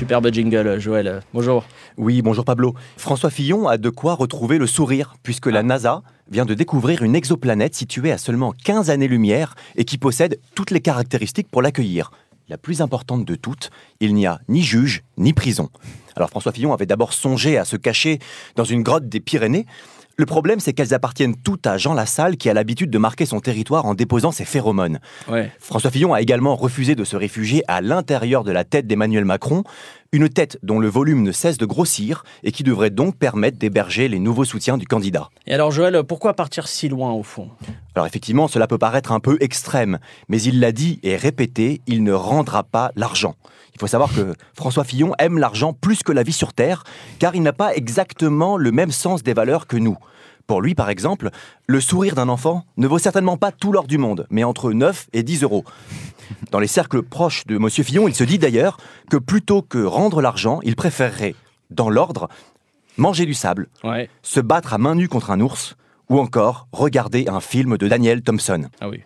[SPEAKER 1] Superbe jingle, Joël. Bonjour.
[SPEAKER 11] Oui, bonjour Pablo. François Fillon a de quoi retrouver le sourire, puisque la NASA vient de découvrir une exoplanète située à seulement 15 années-lumière et qui possède toutes les caractéristiques pour l'accueillir. La plus importante de toutes, il n'y a ni juge ni prison. Alors François Fillon avait d'abord songé à se cacher dans une grotte des Pyrénées. Le problème, c'est qu'elles appartiennent toutes à Jean Lassalle, qui a l'habitude de marquer son territoire en déposant ses phéromones.
[SPEAKER 1] Ouais.
[SPEAKER 11] François Fillon a également refusé de se réfugier à l'intérieur de la tête d'Emmanuel Macron, une tête dont le volume ne cesse de grossir et qui devrait donc permettre d'héberger les nouveaux soutiens du candidat.
[SPEAKER 1] Et alors, Joël, pourquoi partir si loin au fond?
[SPEAKER 11] Alors effectivement, cela peut paraître un peu extrême, mais il l'a dit et répété, il ne rendra pas l'argent. Il faut savoir que François Fillon aime l'argent plus que la vie sur Terre, car il n'a pas exactement le même sens des valeurs que nous. Pour lui, par exemple, le sourire d'un enfant ne vaut certainement pas tout l'or du monde, mais entre 9 et 10 euros. Dans les cercles proches de M. Fillon, il se dit d'ailleurs que plutôt que rendre l'argent, il préférerait, dans l'ordre, manger du sable,
[SPEAKER 1] Ouais.
[SPEAKER 11] se battre à main nue contre un ours, ou encore regarder un film de Daniel Thompson.
[SPEAKER 1] Ah oui.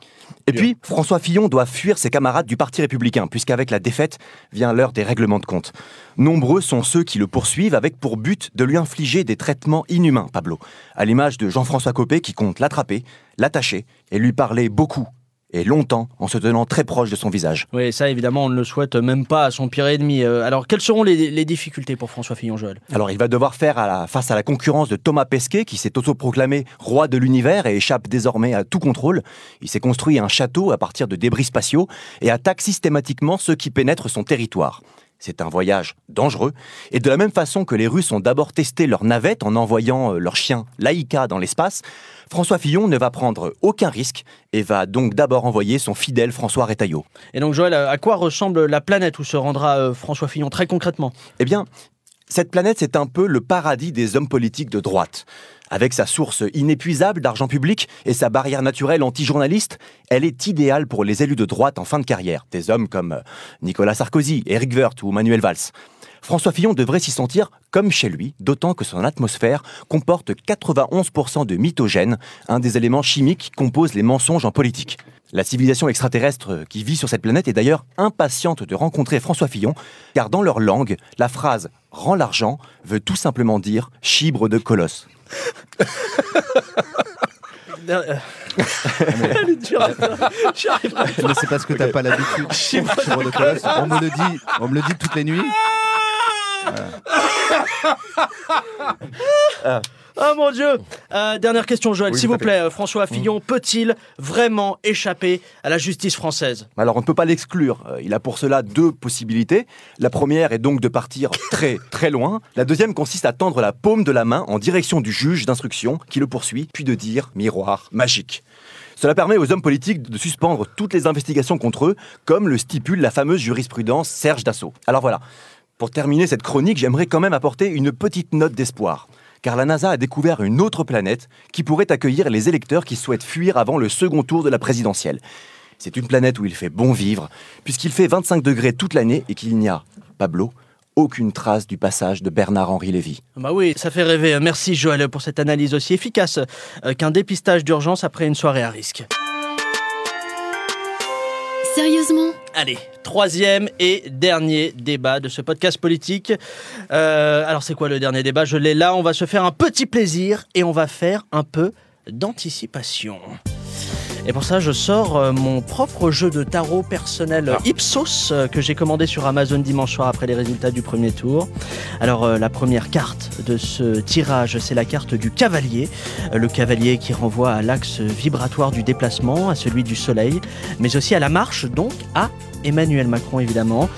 [SPEAKER 11] Et puis, François Fillon doit fuir ses camarades du Parti républicain, puisqu'avec la défaite vient l'heure des règlements de compte. Nombreux sont ceux qui le poursuivent avec pour but de lui infliger des traitements inhumains, Pablo, à l'image de Jean-François Copé qui compte l'attraper, l'attacher et lui parler beaucoup et longtemps en se tenant très proche de son visage.
[SPEAKER 1] Oui, ça évidemment, on ne le souhaite même pas à son pire ennemi. Euh, alors, quelles seront les, les difficultés pour François Fillon, Joël?
[SPEAKER 11] Alors il va devoir faire à la- face à la concurrence de Thomas Pesquet qui s'est autoproclamé roi de l'univers et échappe désormais à tout contrôle. Il s'est construit un château à partir de débris spatiaux et attaque systématiquement ceux qui pénètrent son territoire. C'est un voyage dangereux et de la même façon que les Russes ont d'abord testé leur navette en envoyant euh, leur chien Laïka dans l'espace, François Fillon ne va prendre aucun risque et va donc d'abord envoyer son fidèle François Retailleau.
[SPEAKER 1] Et donc, Joël, à quoi ressemble la planète où se rendra euh, François Fillon très concrètement?
[SPEAKER 11] Eh bien, cette planète, c'est un peu le paradis des hommes politiques de droite. Avec sa source inépuisable d'argent public et sa barrière naturelle anti-journaliste, elle est idéale pour les élus de droite en fin de carrière, des hommes comme euh, Nicolas Sarkozy, Éric Woerth ou Manuel Valls. François Fillon devrait s'y sentir comme chez lui, d'autant que son atmosphère comporte 91% de mythogène, un des éléments chimiques qui composent les mensonges en politique. La civilisation extraterrestre qui vit sur cette planète est d'ailleurs impatiente de rencontrer François Fillon, car dans leur langue, la phrase rend l'argent veut tout simplement dire chibre de colosse.
[SPEAKER 1] Elle est dure à faire. J'y arriverai pas.
[SPEAKER 5] Mais c'est parce que t'as pas l'habitude. Colosse. On me le dit, on me le dit toutes les nuits.
[SPEAKER 1] Oh mon Dieu Euh, Dernière question, Joël,
[SPEAKER 11] Oui,
[SPEAKER 1] s'il vous plaît. euh, François Fillon peut-il vraiment échapper à la justice française?
[SPEAKER 11] Alors on ne peut pas l'exclure. Euh, Il a pour cela deux possibilités. La première est donc de partir très [LAUGHS] très loin. La deuxième consiste à tendre la paume de la main en direction du juge d'instruction qui le poursuit, puis de dire miroir magique. Cela permet aux hommes politiques de suspendre toutes les investigations contre eux, comme le stipule la fameuse jurisprudence Serge Dassault. Alors voilà, pour terminer cette chronique, j'aimerais quand même apporter une petite note d'espoir. Car la NASA a découvert une autre planète qui pourrait accueillir les électeurs qui souhaitent fuir avant le second tour de la présidentielle. C'est une planète où il fait bon vivre, puisqu'il fait 25 degrés toute l'année et qu'il n'y a, Pablo, aucune trace du passage de Bernard-Henri Lévy.
[SPEAKER 1] Bah oui, ça fait rêver. Merci Joël pour cette analyse aussi efficace euh, qu'un dépistage d'urgence après une soirée à risque.
[SPEAKER 12] Sérieusement
[SPEAKER 1] Allez, troisième et dernier débat de ce podcast politique. Euh, alors c'est quoi le dernier débat? Je l'ai là, on va se faire un petit plaisir et on va faire un peu d'anticipation. Et pour ça, je sors euh, mon propre jeu de tarot personnel euh, Ipsos euh, que j'ai commandé sur Amazon dimanche soir après les résultats du premier tour. Alors, la première carte de ce tirage, c'est la carte du cavalier. Le cavalier qui renvoie à l'axe vibratoire du déplacement, à celui du soleil, mais aussi à la marche, donc à Emmanuel Macron évidemment.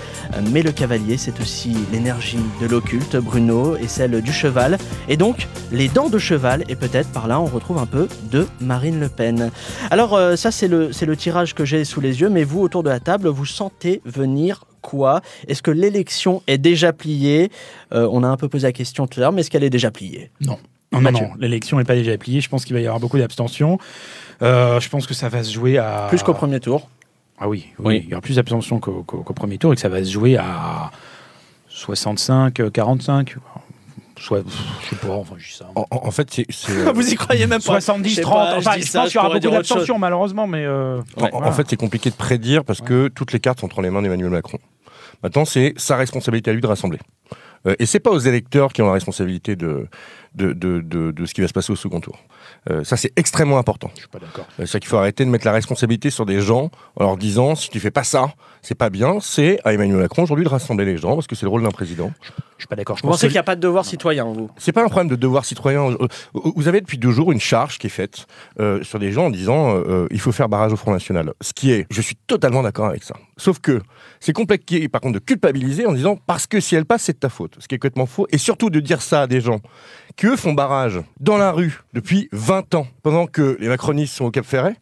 [SPEAKER 1] Mais le cavalier, c'est aussi l'énergie de l'occulte, Bruno, et celle du cheval. Et donc, les dents de cheval, et peut-être par là, on retrouve un peu de Marine Le Pen. Alors, euh, ça, c'est le, c'est le tirage que j'ai sous les yeux, mais vous, autour de la table, vous sentez venir quoi? Est-ce que l'élection est déjà pliée? Euh, On a un peu posé la question tout à l'heure, mais est-ce qu'elle est déjà pliée?
[SPEAKER 4] Non. Non, non, l'élection n'est pas déjà pliée. Je pense qu'il va y avoir beaucoup d'abstention. Euh, je pense que ça va se jouer à.
[SPEAKER 1] Plus qu'au premier tour.
[SPEAKER 4] Ah oui, oui,
[SPEAKER 1] Oui.
[SPEAKER 4] il y aura plus d'abstention qu'au premier tour et que ça va se jouer à 65, euh, 45. Soit, je sais pas, enfin, je dis ça.
[SPEAKER 3] En, fait, c'est. [LAUGHS]
[SPEAKER 1] Vous y croyez même pas
[SPEAKER 4] 70,
[SPEAKER 1] Je sais
[SPEAKER 4] 30.
[SPEAKER 1] pas, je
[SPEAKER 4] enfin, je,
[SPEAKER 1] ça,
[SPEAKER 4] pense
[SPEAKER 1] je
[SPEAKER 4] qu'il y aura beaucoup d'abstention, malheureusement, mais. euh,
[SPEAKER 3] En,
[SPEAKER 4] voilà.
[SPEAKER 3] fait, c'est compliqué de prédire parce que toutes les cartes sont entre les mains d'Emmanuel Macron. Maintenant, c'est sa responsabilité à lui de rassembler. Euh, et c'est pas aux électeurs qui ont la responsabilité de, de, de, de, de ce qui va se passer au second tour. Euh, ça, c'est extrêmement important.
[SPEAKER 4] Je suis pas d'accord.
[SPEAKER 3] Euh, C'est qu'il faut arrêter de mettre la responsabilité sur des gens en leur disant si tu fais pas ça, c'est pas bien. C'est à Emmanuel Macron aujourd'hui de rassembler les gens parce que c'est le rôle d'un président.
[SPEAKER 4] Je suis pas d'accord. Je
[SPEAKER 1] Vous pensez qu'il n'y a pas de devoir citoyen, vous?
[SPEAKER 3] C'est pas un problème de devoir citoyen. Euh, Vous avez depuis deux jours une charge qui est faite euh, sur des gens en disant il faut faire barrage au Front National. Ce qui est, je suis totalement d'accord avec ça. Sauf que c'est compliqué, par contre, de culpabiliser en disant parce que si elle passe, c'est de ta faute. Ce qui est complètement faux. Et surtout de dire ça à des gens qui eux font barrage dans la rue depuis 20 ans, pendant que les macronistes sont au Cap Ferret.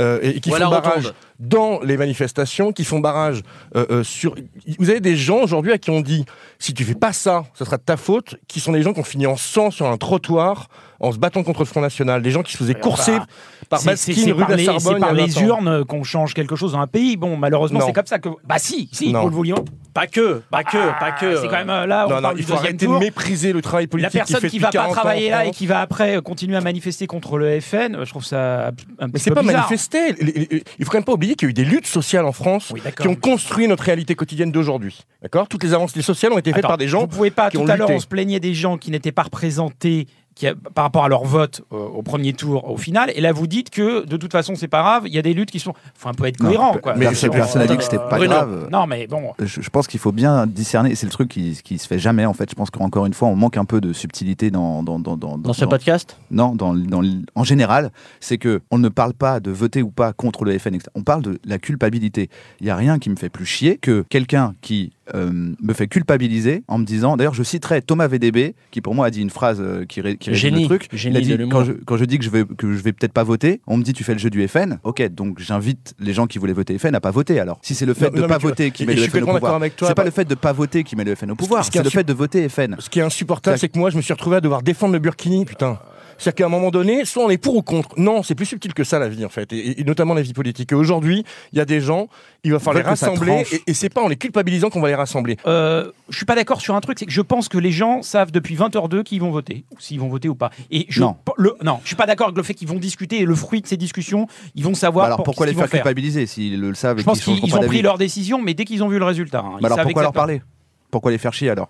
[SPEAKER 3] Euh, et, et qui
[SPEAKER 1] Ou à la
[SPEAKER 3] font barrage
[SPEAKER 1] rotonde.
[SPEAKER 3] dans les manifestations, qui font barrage euh, euh, sur. Vous avez des gens aujourd'hui à qui on dit si tu fais pas ça, ça sera de ta faute, qui sont des gens qui ont fini en sang sur un trottoir en se battant contre le Front National, des gens qui se faisaient courser
[SPEAKER 4] Enfin,
[SPEAKER 3] par Baskin, rue de la
[SPEAKER 4] les-
[SPEAKER 3] Sorbonne.
[SPEAKER 4] C'est par
[SPEAKER 3] il
[SPEAKER 4] les
[SPEAKER 3] 20 ans.
[SPEAKER 4] urnes qu'on change quelque chose dans un pays. Bon, malheureusement,
[SPEAKER 3] Non.
[SPEAKER 4] c'est comme ça que. Bah si, si,
[SPEAKER 3] Non.
[SPEAKER 4] vous le vouliez.
[SPEAKER 1] Pas que, pas que, pas que.
[SPEAKER 4] C'est quand même là, on
[SPEAKER 3] Non, non,
[SPEAKER 4] parle
[SPEAKER 3] il
[SPEAKER 4] du
[SPEAKER 3] faut
[SPEAKER 4] deuxième
[SPEAKER 3] arrêter
[SPEAKER 4] tour.
[SPEAKER 3] de mépriser le travail
[SPEAKER 4] La
[SPEAKER 3] politique
[SPEAKER 4] personne
[SPEAKER 3] fait
[SPEAKER 4] qui
[SPEAKER 3] depuis
[SPEAKER 4] va pas
[SPEAKER 3] 40 ans
[SPEAKER 4] travailler là et qui va après continuer à manifester contre le FN, je trouve ça un petit
[SPEAKER 3] Mais
[SPEAKER 4] peu
[SPEAKER 3] c'est pas
[SPEAKER 4] bizarre.
[SPEAKER 3] Manifester. Il faut quand même pas oublier qu'il y a eu des luttes sociales en France
[SPEAKER 4] Oui,
[SPEAKER 3] qui ont construit notre réalité quotidienne d'aujourd'hui. D'accord? Toutes les avancées sociales ont été faites
[SPEAKER 4] Attends,
[SPEAKER 3] par des gens
[SPEAKER 4] Vous pouvez pas.
[SPEAKER 3] qui
[SPEAKER 4] Tout
[SPEAKER 3] ont
[SPEAKER 4] à l'heure, on se plaignait des gens qui n'étaient pas représentés. Qui a- par rapport à leur vote euh, au premier tour, au final, et là vous dites que de toute façon c'est pas grave, il y a des luttes qui sont, faut un peu être
[SPEAKER 5] Non,
[SPEAKER 4] cohérent
[SPEAKER 5] pe-
[SPEAKER 4] quoi.
[SPEAKER 5] mais c'est- n'a dit que c'était pas
[SPEAKER 4] Bruno.
[SPEAKER 5] grave.
[SPEAKER 4] Non mais bon,
[SPEAKER 5] Je, je pense qu'il faut bien discerner, et c'est le truc qui, qui se fait jamais en fait. Je pense qu'encore une fois, on manque un peu de subtilité dans, dans, dans, dans,
[SPEAKER 1] Dans ce podcast?
[SPEAKER 5] Non, dans, dans, en général, c'est que on ne parle pas de voter ou pas contre le FN, etc. On parle de la culpabilité. Il n'y a rien qui me fait plus chier que quelqu'un qui euh, me fait culpabiliser en me disant, d'ailleurs je citerai Thomas VDB, qui pour moi a dit une phrase euh, qui, ré- qui résume
[SPEAKER 1] Génie,
[SPEAKER 5] le truc.
[SPEAKER 1] génie
[SPEAKER 5] Il a dit, quand je, quand je dis que je vais, que je vais peut-être pas voter, on me dit tu fais le jeu du FN. Ok, donc j'invite les gens qui voulaient voter FN à pas voter alors. Si c'est le fait
[SPEAKER 3] Non,
[SPEAKER 5] de
[SPEAKER 3] non,
[SPEAKER 5] pas voter qui
[SPEAKER 3] et-
[SPEAKER 5] met
[SPEAKER 3] et
[SPEAKER 5] le FN au pouvoir, c'est pas
[SPEAKER 3] bah-
[SPEAKER 5] le fait de pas voter qui met le FN au pouvoir,
[SPEAKER 3] ce qui est
[SPEAKER 5] c'est le fait de voter FN.
[SPEAKER 3] Ce qui est insupportable, c'est que moi, je me suis retrouvé à devoir défendre le Burkini, putain. C'est-à-dire qu'à un moment donné, soit on est pour ou contre. Non, c'est plus subtil que ça la vie en fait, et, notamment la vie politique. Et aujourd'hui, il y a des gens, il va falloir les rassembler, et, et c'est pas en les culpabilisant qu'on va les rassembler.
[SPEAKER 4] Euh, je suis pas d'accord sur un truc, c'est que je pense que les gens savent depuis 20h02 qu'ils vont voter, s'ils vont voter ou pas. Et je,
[SPEAKER 5] non.
[SPEAKER 4] Non, je suis pas d'accord avec le fait qu'ils vont discuter et le fruit de ces discussions, ils vont savoir.
[SPEAKER 5] Bah alors pourquoi les faire culpabiliser s'ils le savent
[SPEAKER 4] Je pense
[SPEAKER 5] qu'ils
[SPEAKER 4] ont pris leur décision, mais dès qu'ils ont vu le résultat, hein,
[SPEAKER 5] bah alors pourquoi leur parler? Pourquoi les faire chier alors?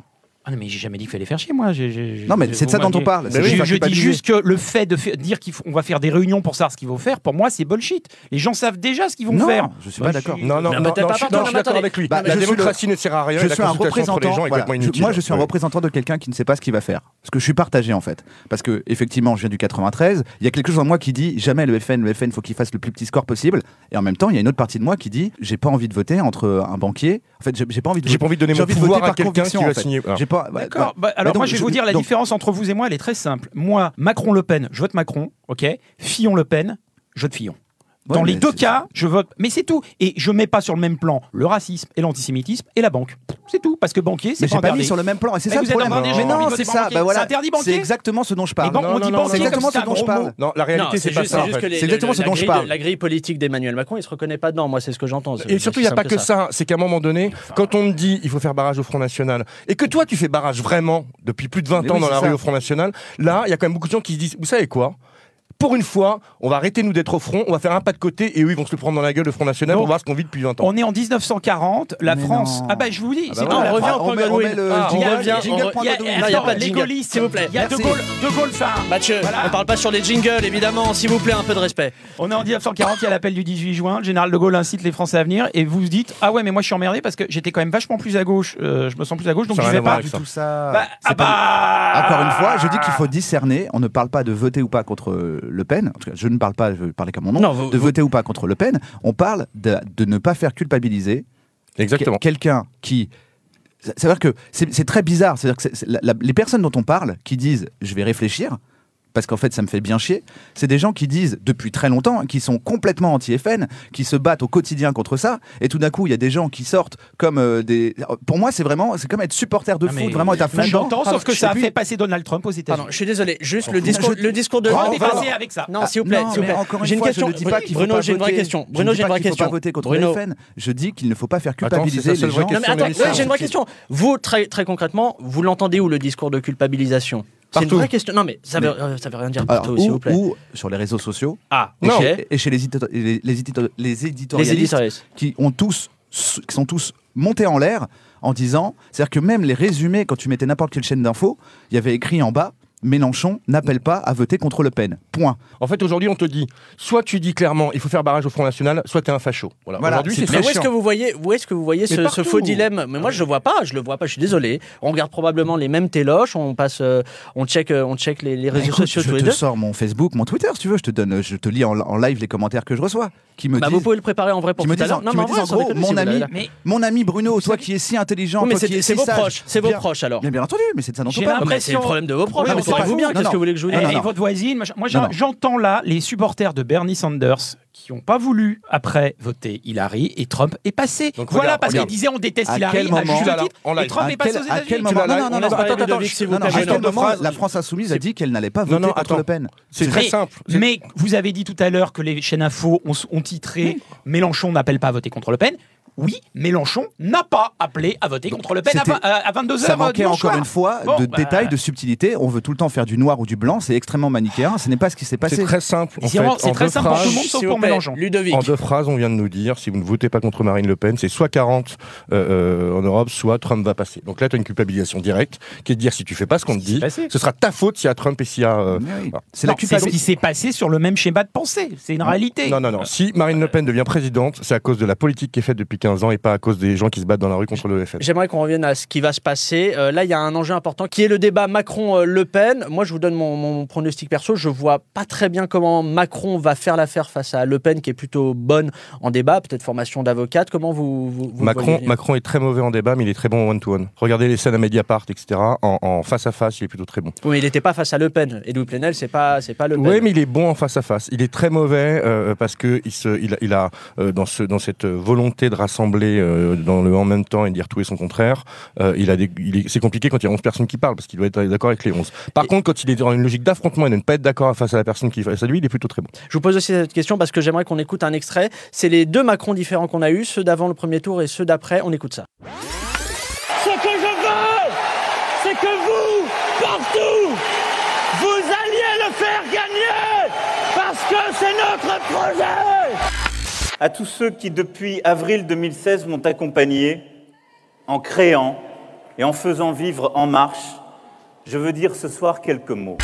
[SPEAKER 4] Ah non, mais j'ai jamais dit qu'il fallait faire chier, moi.
[SPEAKER 5] Non, mais c'est de ça dont on parle.
[SPEAKER 4] Je, dis juste que le fait de dire qu'on va faire des réunions pour savoir ce qu'ils vont faire, pour moi, c'est bullshit. Les gens savent déjà ce qu'ils vont
[SPEAKER 5] Non,
[SPEAKER 4] faire.
[SPEAKER 5] je suis pas bah, d'accord.
[SPEAKER 3] Non, non, non, non, non, je suis avec lui.
[SPEAKER 5] Bah,
[SPEAKER 3] la
[SPEAKER 5] le-
[SPEAKER 3] démocratie ne sert à rien.
[SPEAKER 5] Je suis un représentant. moi, je suis un représentant de quelqu'un qui ne sait pas ce qu'il va faire. Parce que je suis partagé en fait. Parce que effectivement, je viens du 93. Il y a quelque chose en moi qui dit jamais le FN, le FN, il faut qu'il fasse le plus petit score possible. Et en même temps, il y a une autre partie de moi qui dit j'ai pas envie de voter entre un banquier. En fait, j'ai pas envie de.
[SPEAKER 3] J'ai pas envie de donner mon pouvoir à quelqu'un qui va signer.
[SPEAKER 4] D'accord.
[SPEAKER 5] Bah,
[SPEAKER 4] alors, moi, je vais vous dire, la différence entre vous et moi, elle est très simple. Moi, Macron-Le Pen, je vote Macron, ok? Fillon-Le Pen, je vote Fillon. Dans les deux cas, je vote. Mais c'est tout. Et je ne mets pas sur le même plan le racisme et l'antisémitisme et la banque. C'est tout. Parce que banquier, c'est pas,
[SPEAKER 5] pas mis sur le même plan. Et c'est ça le problème. Mais non, c'est ça. Bah voilà.
[SPEAKER 4] C'est
[SPEAKER 5] exactement ce dont je parle. C'est exactement ce dont je parle.
[SPEAKER 3] Non, la réalité, c'est pas ça.
[SPEAKER 5] C'est exactement ce dont je parle.
[SPEAKER 1] La grille politique d'Emmanuel Macron, il se reconnaît pas dedans. Moi, c'est ce que j'entends.
[SPEAKER 3] Et surtout, il n'y a pas que ça. C'est qu'à un moment donné, quand on me dit il faut faire barrage au Front National et que toi, tu fais barrage vraiment depuis plus de 20 ans dans la rue au Front National, là, il y a quand même beaucoup de gens qui se disent vous savez quoi? pour une fois, on va arrêter nous d'être au front, on va faire un pas de côté et eux ils vont se le prendre dans la gueule le Front National pour voir ce qu'on vit depuis 20 ans.
[SPEAKER 4] On est en 1940, la France. Ah bah je vous dis,
[SPEAKER 5] ah bah
[SPEAKER 4] ouais,
[SPEAKER 5] ah,
[SPEAKER 1] on, revient au point
[SPEAKER 4] Il n'y a
[SPEAKER 1] pas de. S'il vous plaît.
[SPEAKER 4] Il y a De Gaulle, De Gaulle.
[SPEAKER 1] Mathieu, on parle pas sur les jingles évidemment, s'il vous plaît, un peu de respect.
[SPEAKER 4] On est en 1940, il y a l'appel du 18 juin, le général de Gaulle incite les Français à venir et vous dites "Ah ouais, mais moi je suis emmerdé parce que j'étais quand même vachement plus à gauche, euh, je me sens plus à gauche donc je vais pas
[SPEAKER 3] du
[SPEAKER 5] tout ça.
[SPEAKER 4] Bah, ah bah
[SPEAKER 5] Encore une fois, je dis qu'il faut discerner, on ne parle pas de voter ou pas contre le Pen, en tout cas, je ne parle pas, je parlais qu'à mon nom, de voter ou pas contre Le Pen, on parle de, ne pas faire culpabiliser
[SPEAKER 3] Exactement.
[SPEAKER 5] quelqu'un qui C'est que c'est très bizarre. C'est-à-dire que les personnes dont on parle, qui disent je vais réfléchir, parce qu'en fait ça me fait bien chier, c'est des gens qui disent depuis très longtemps, qui sont complètement anti-FN, qui se battent au quotidien contre ça, et tout d'un coup il y a des gens qui sortent comme euh, des... Pour moi c'est vraiment, c'est comme être supporter de
[SPEAKER 4] ah,
[SPEAKER 5] foot, vraiment être à fond
[SPEAKER 4] J'entends, sauf que ça a fait passer Donald Trump aux États-Unis.
[SPEAKER 1] je suis désolé, juste le discours, le discours de...
[SPEAKER 4] On va avec ça.
[SPEAKER 1] Non, s'il vous plaît, s'il vous plaît. J'ai une,
[SPEAKER 5] une
[SPEAKER 1] question,
[SPEAKER 5] dis pas qu
[SPEAKER 1] Bruno, j'ai une vraie question. Bruno, j'ai une vraie question.
[SPEAKER 5] voter contre
[SPEAKER 1] Bruno.
[SPEAKER 5] FN, je dis qu'il ne faut pas faire culpabiliser les gens.
[SPEAKER 1] Non mais attends, j'ai une vraie question. Vous, très concrètement, vous l'entendez où le discours de culpabilisation? C'est une vraie question. Non, mais ça veut. Euh, ça veut rien dire partout, s'il vous plaît.
[SPEAKER 5] Ou sur les réseaux sociaux.
[SPEAKER 1] Ah,
[SPEAKER 5] et
[SPEAKER 1] non.
[SPEAKER 5] Chez, et chez les, les, les, édito les éditorialistes,
[SPEAKER 1] éditorialistes.
[SPEAKER 5] Qui, ont tous, qui sont tous montés en l'air en disant. C'est-à-dire que même les résumés, quand tu mettais n'importe quelle chaîne d'infos, il y avait écrit en bas Mélenchon n'appelle pas à voter contre Le Pen. Point.
[SPEAKER 3] En fait, aujourd'hui, on te dit soit tu dis clairement il faut faire barrage au Front National, soit tu es un facho. Voilà. aujourd'hui,
[SPEAKER 5] c'est
[SPEAKER 1] où est-ce que vous voyez, où est-ce que vous voyez ce, faux dilemme? Mais moi, je le vois pas. Je le vois pas. Je suis désolé. On regarde probablement les mêmes téloches. On passe, euh, on check, euh, on check les, les bah,
[SPEAKER 5] réseaux
[SPEAKER 1] sociaux
[SPEAKER 5] je te sors mon Facebook, mon Twitter, si tu veux. Je te donne, euh, je te lis en live les commentaires que je reçois.
[SPEAKER 1] Bah, vous pouvez le préparer en vrai pour
[SPEAKER 5] qui
[SPEAKER 1] tout me
[SPEAKER 5] disent.
[SPEAKER 1] Non, mais en,
[SPEAKER 5] gros, mon ami, mon ami Bruno, toi qui es si intelligent,
[SPEAKER 1] oui, mais
[SPEAKER 5] qui es si sage.
[SPEAKER 1] Proches, c'est vos proches alors.
[SPEAKER 5] Bien, entendu, mais c'est ça dont on parle.
[SPEAKER 1] C'est le problème de vos proches. vous bien, qu'est-ce que vous voulez que je vous dise
[SPEAKER 4] Et votre voisine, moi j'entends là les supporters de Bernie Sanders qui n'ont pas voulu après voter Hillary et Trump est passé. Voilà parce qu'ils disaient on déteste
[SPEAKER 5] à
[SPEAKER 4] Hillary.
[SPEAKER 5] Quel
[SPEAKER 3] à
[SPEAKER 4] et Trump est passé aux États-Unis.
[SPEAKER 5] Non, non, non, la France insoumise a dit qu'elle n'allait pas voter contre Le Pen
[SPEAKER 3] C'est très simple.
[SPEAKER 4] Mais vous avez dit tout à l'heure que les chaînes infos ont, titré Mélenchon n'appelle pas à voter contre Le Pen oui, Mélenchon n'a pas appelé à voter contre Le Pen à, 22h.
[SPEAKER 5] Ça euh, manquait encore une fois de
[SPEAKER 4] bah,
[SPEAKER 5] détails, de subtilité. On veut tout le temps faire du noir ou du blanc, c'est extrêmement manichéen. Ce n'est pas ce qui s'est passé.
[SPEAKER 3] C'est très simple.
[SPEAKER 4] C'est très simple pour tout le monde, sauf pour Mélenchon.
[SPEAKER 3] En deux phrases, on vient de nous dire si vous ne votez pas contre Marine Le Pen, c'est soit 40 euh, euh, en Europe, soit Trump va passer. Donc là, tu as une culpabilisation directe qui est de dire si tu fais pas ce qu'on te dit, ce sera ta faute s'il y a Trump et s'il y a.
[SPEAKER 5] C'est la
[SPEAKER 4] ce qui s'est passé sur le même schéma de pensée. C'est une réalité.
[SPEAKER 3] Non, non, non. Si Marine Le Pen devient présidente, c'est à cause de la politique qui est faite depuis 15 ans et pas à cause des gens qui se battent dans la rue contre le FN.
[SPEAKER 1] J'aimerais qu'on revienne à ce qui va se passer. Euh, là, il y a un enjeu important qui est le débat Macron-Le Pen. Moi, je vous donne mon, pronostic perso. Je vois pas très bien comment Macron va faire l'affaire face à Le Pen, qui est plutôt bonne en débat, peut-être formation d'avocate. Comment vous,
[SPEAKER 3] Macron, Macron est très mauvais en débat, mais il est très bon en one-to-one. -one. Regardez les scènes à Mediapart, etc. En, face à face, il est plutôt très bon.
[SPEAKER 1] Oui, mais il n'était pas face à Le Pen. Et Louis Plenel, c'est pas, pas Le Pen.
[SPEAKER 3] Oui, mais il est bon en face à face. Il est très mauvais euh, parce que il, se, a euh, dans, ce, dans cette volonté de rassembler euh, dans le en même temps et dire tout et son contraire, euh, il a des, il est- c'est compliqué quand il y a 11 personnes qui parlent parce qu'il doit être d'accord avec les 11. Par contre, quand il est dans une logique d'affrontement et de ne pas être d'accord face à la personne qui est face à lui, il est plutôt très bon.
[SPEAKER 1] Je vous pose aussi cette question parce que j'aimerais qu'on écoute un extrait. C'est les deux Macron différents qu'on a eu, ceux d'avant le premier tour et ceux d'après. On écoute ça.
[SPEAKER 12] Ce que je veux, c'est que vous, partout, vous alliez le faire gagner, parce que c'est notre projet.
[SPEAKER 6] À tous ceux qui, depuis avril 2016, m'ont accompagné en créant et en faisant vivre En Marche, je veux dire ce soir quelques mots.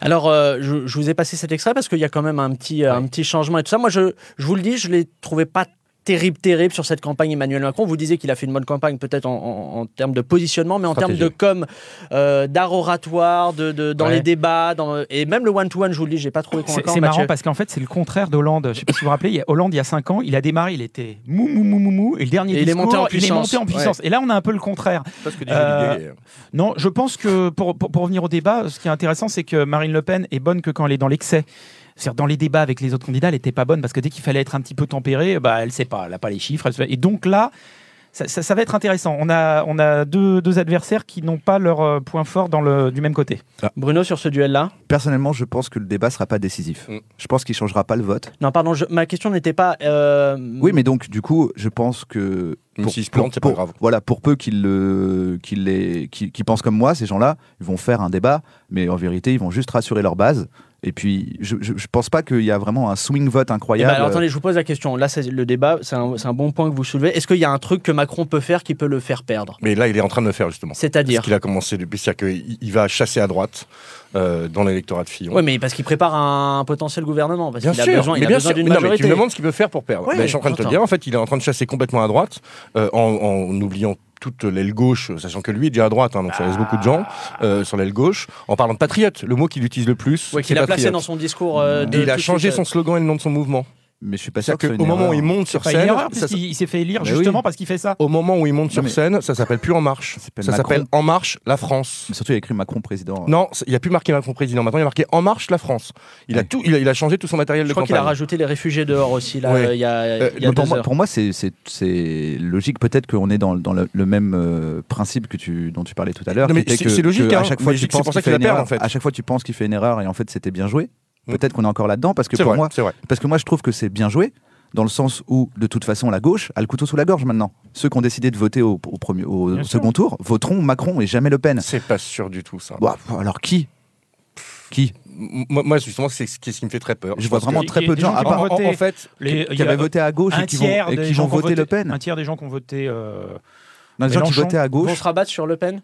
[SPEAKER 1] Alors, euh, je, je vous ai passé cet extrait parce qu'il y a quand même un petit, euh, un petit changement et tout ça. Moi, je, je vous le dis, je l'ai trouvé pas terrible, terrible sur cette campagne Emmanuel Macron. Vous disiez qu'il a fait une bonne campagne peut-être en, en- en termes de positionnement, mais en termes de com, euh, d'art oratoire, de, de- dans
[SPEAKER 4] Ouais.
[SPEAKER 1] les débats, dans, et même le one-to-one, je vous le dis, j'ai pas trouvé
[SPEAKER 4] C'est
[SPEAKER 1] convaincant.
[SPEAKER 4] c'est marrant parce qu'en fait, c'est le contraire d'Hollande. Je sais pas si vous vous rappelez, il y a Hollande, il y a 5 ans, il a démarré, il était mou, mou, mou, mou, mou, et le dernier
[SPEAKER 1] Et il est monté en puissance.
[SPEAKER 4] monté en puissance.
[SPEAKER 1] Ouais.
[SPEAKER 4] Et là, on a un peu le contraire.
[SPEAKER 3] Parce que
[SPEAKER 4] Euh, Non, je pense que pour, pour, pour revenir au débat, ce qui est intéressant, c'est que Marine Le Pen est bonne que quand elle est dans l'excès. C'est-à-dire dans les débats avec les autres candidats, elle n'était pas bonne parce que dès qu'il fallait être un petit peu tempéré, bah, elle sait pas, elle n'a pas les chiffres. elle sait- Et donc là, ça, ça- ça va être intéressant. On a, on a deux, deux adversaires qui n'ont pas leur euh, point fort dans le, du même côté.
[SPEAKER 1] Bruno, sur ce duel-là?
[SPEAKER 5] Personnellement, je pense que le débat sera pas décisif.
[SPEAKER 3] Mm.
[SPEAKER 5] Je pense qu'il changera pas le vote.
[SPEAKER 1] Non, pardon, je- ma question n'était pas. euh,
[SPEAKER 5] Oui, mais donc du coup, je pense que
[SPEAKER 3] Même s'il se plante, c'est pas grave.
[SPEAKER 5] Voilà, pour peu qu'ils le, qu'ils les, qu'ils- qu'ils pensent comme moi, ces gens-là, ils vont faire un débat, mais en vérité, ils vont juste rassurer leur base. Et puis, je, je, je pense pas qu'il y a vraiment un swing vote
[SPEAKER 1] Eh ben,
[SPEAKER 5] incroyable.
[SPEAKER 1] alors attendez, je vous pose la question. Là, c'est le débat, c'est un, c'est un bon point que vous soulevez. Est-ce qu'il y a un truc que Macron peut faire qui peut le faire perdre?
[SPEAKER 3] Mais là, il est en train de le faire justement.
[SPEAKER 1] C'est-à-dire
[SPEAKER 3] Ce qu'il a commencé depuis, c'est-à-dire qu'il il va chasser à droite euh, dans l'électorat de Fillon.
[SPEAKER 1] Oui, mais parce qu'il prépare un potentiel gouvernement. Parce
[SPEAKER 3] Bien
[SPEAKER 1] qu'il a
[SPEAKER 3] sûr,
[SPEAKER 1] besoin, il
[SPEAKER 3] mais
[SPEAKER 1] a
[SPEAKER 3] bien
[SPEAKER 1] besoin
[SPEAKER 3] sûr.
[SPEAKER 1] d'une
[SPEAKER 3] Mais non, mais tu me demandes ce qu'il veut faire pour perdre. Ben, je suis en train de te le dire. En fait, il est en train de chasser complètement à droite, euh, en, en oubliant toute l'aile gauche, sachant que lui est déjà à droite, hein, donc ça laisse beaucoup de gens euh, sur l'aile gauche. En parlant de patriote, le mot qu'il utilise le plus,
[SPEAKER 1] Ouais, qu'il a placé dans son discours. euh, de
[SPEAKER 3] Et il a changé
[SPEAKER 1] suite,
[SPEAKER 3] son slogan et le nom de son mouvement.
[SPEAKER 5] Mais je suis pas sûr que une
[SPEAKER 3] moment où il monte
[SPEAKER 4] C'est
[SPEAKER 3] sur
[SPEAKER 4] pas une
[SPEAKER 3] scène,
[SPEAKER 4] erreur,
[SPEAKER 3] ça-
[SPEAKER 4] il s'est fait élire justement
[SPEAKER 3] oui.
[SPEAKER 4] parce qu'il fait ça.
[SPEAKER 3] au moment où il monte sur scène, ça s'appelle plus En Marche. Ça
[SPEAKER 5] Macron.
[SPEAKER 3] s'appelle En Marche, la France.
[SPEAKER 5] Mais surtout, il a écrit Macron président.
[SPEAKER 3] Non, il n'y a plus marqué Macron président. Maintenant, il y a marqué En Marche, la France. Il a tout, il a, il a changé tout son matériel
[SPEAKER 1] Je
[SPEAKER 3] de
[SPEAKER 1] crois qu'il a
[SPEAKER 3] campagne.
[SPEAKER 1] rajouté les réfugiés dehors aussi, là,
[SPEAKER 3] Ouais.
[SPEAKER 1] il y a,
[SPEAKER 3] Euh,
[SPEAKER 1] y a
[SPEAKER 5] pour, moi,
[SPEAKER 1] heures.
[SPEAKER 5] pour moi, c'est- logique. Peut-être qu'on est dans, dans le, le même euh, principe que tu, dont tu parlais tout à l'heure.
[SPEAKER 3] C'est-
[SPEAKER 5] que-
[SPEAKER 3] c'est logique,
[SPEAKER 5] que
[SPEAKER 3] hein.
[SPEAKER 5] À chaque fois, tu penses qu'il fait une erreur. À chaque fois, tu penses qu'il fait une erreur et en fait, c'était bien joué.
[SPEAKER 3] Mm.
[SPEAKER 5] Peut-être qu'on est encore là-dedans parce que pour
[SPEAKER 3] vrai,
[SPEAKER 5] moi, parce que moi, je trouve que c'est bien joué dans le sens où, de toute façon, la gauche a le couteau sous la gorge maintenant. Ceux qui ont décidé de voter au, au premier, au
[SPEAKER 4] Bien
[SPEAKER 5] second tour voteront Macron et jamais Le Pen.
[SPEAKER 3] C'est pas sûr du tout, ça.
[SPEAKER 5] Bah, alors qui? Qui?
[SPEAKER 3] Moi, moi, justement, c'est ce qui me fait très peur.
[SPEAKER 5] Je vois vraiment
[SPEAKER 3] que-
[SPEAKER 5] très peu de gens,
[SPEAKER 4] gens
[SPEAKER 5] à
[SPEAKER 4] qui
[SPEAKER 5] part
[SPEAKER 3] en, fait,
[SPEAKER 4] Les-
[SPEAKER 5] qui avaient voté à gauche
[SPEAKER 4] un
[SPEAKER 5] et qui vont,
[SPEAKER 4] tiers
[SPEAKER 5] et
[SPEAKER 4] des
[SPEAKER 5] qui
[SPEAKER 4] gens
[SPEAKER 5] vont
[SPEAKER 4] qui ont
[SPEAKER 5] voter Le Pen.
[SPEAKER 4] Un tiers des gens qui ont voté. euh,
[SPEAKER 5] Non, les gens qui
[SPEAKER 4] Mélenchon
[SPEAKER 5] votaient à
[SPEAKER 1] Ils vont
[SPEAKER 5] gauche.
[SPEAKER 1] se rabattre sur Le Pen?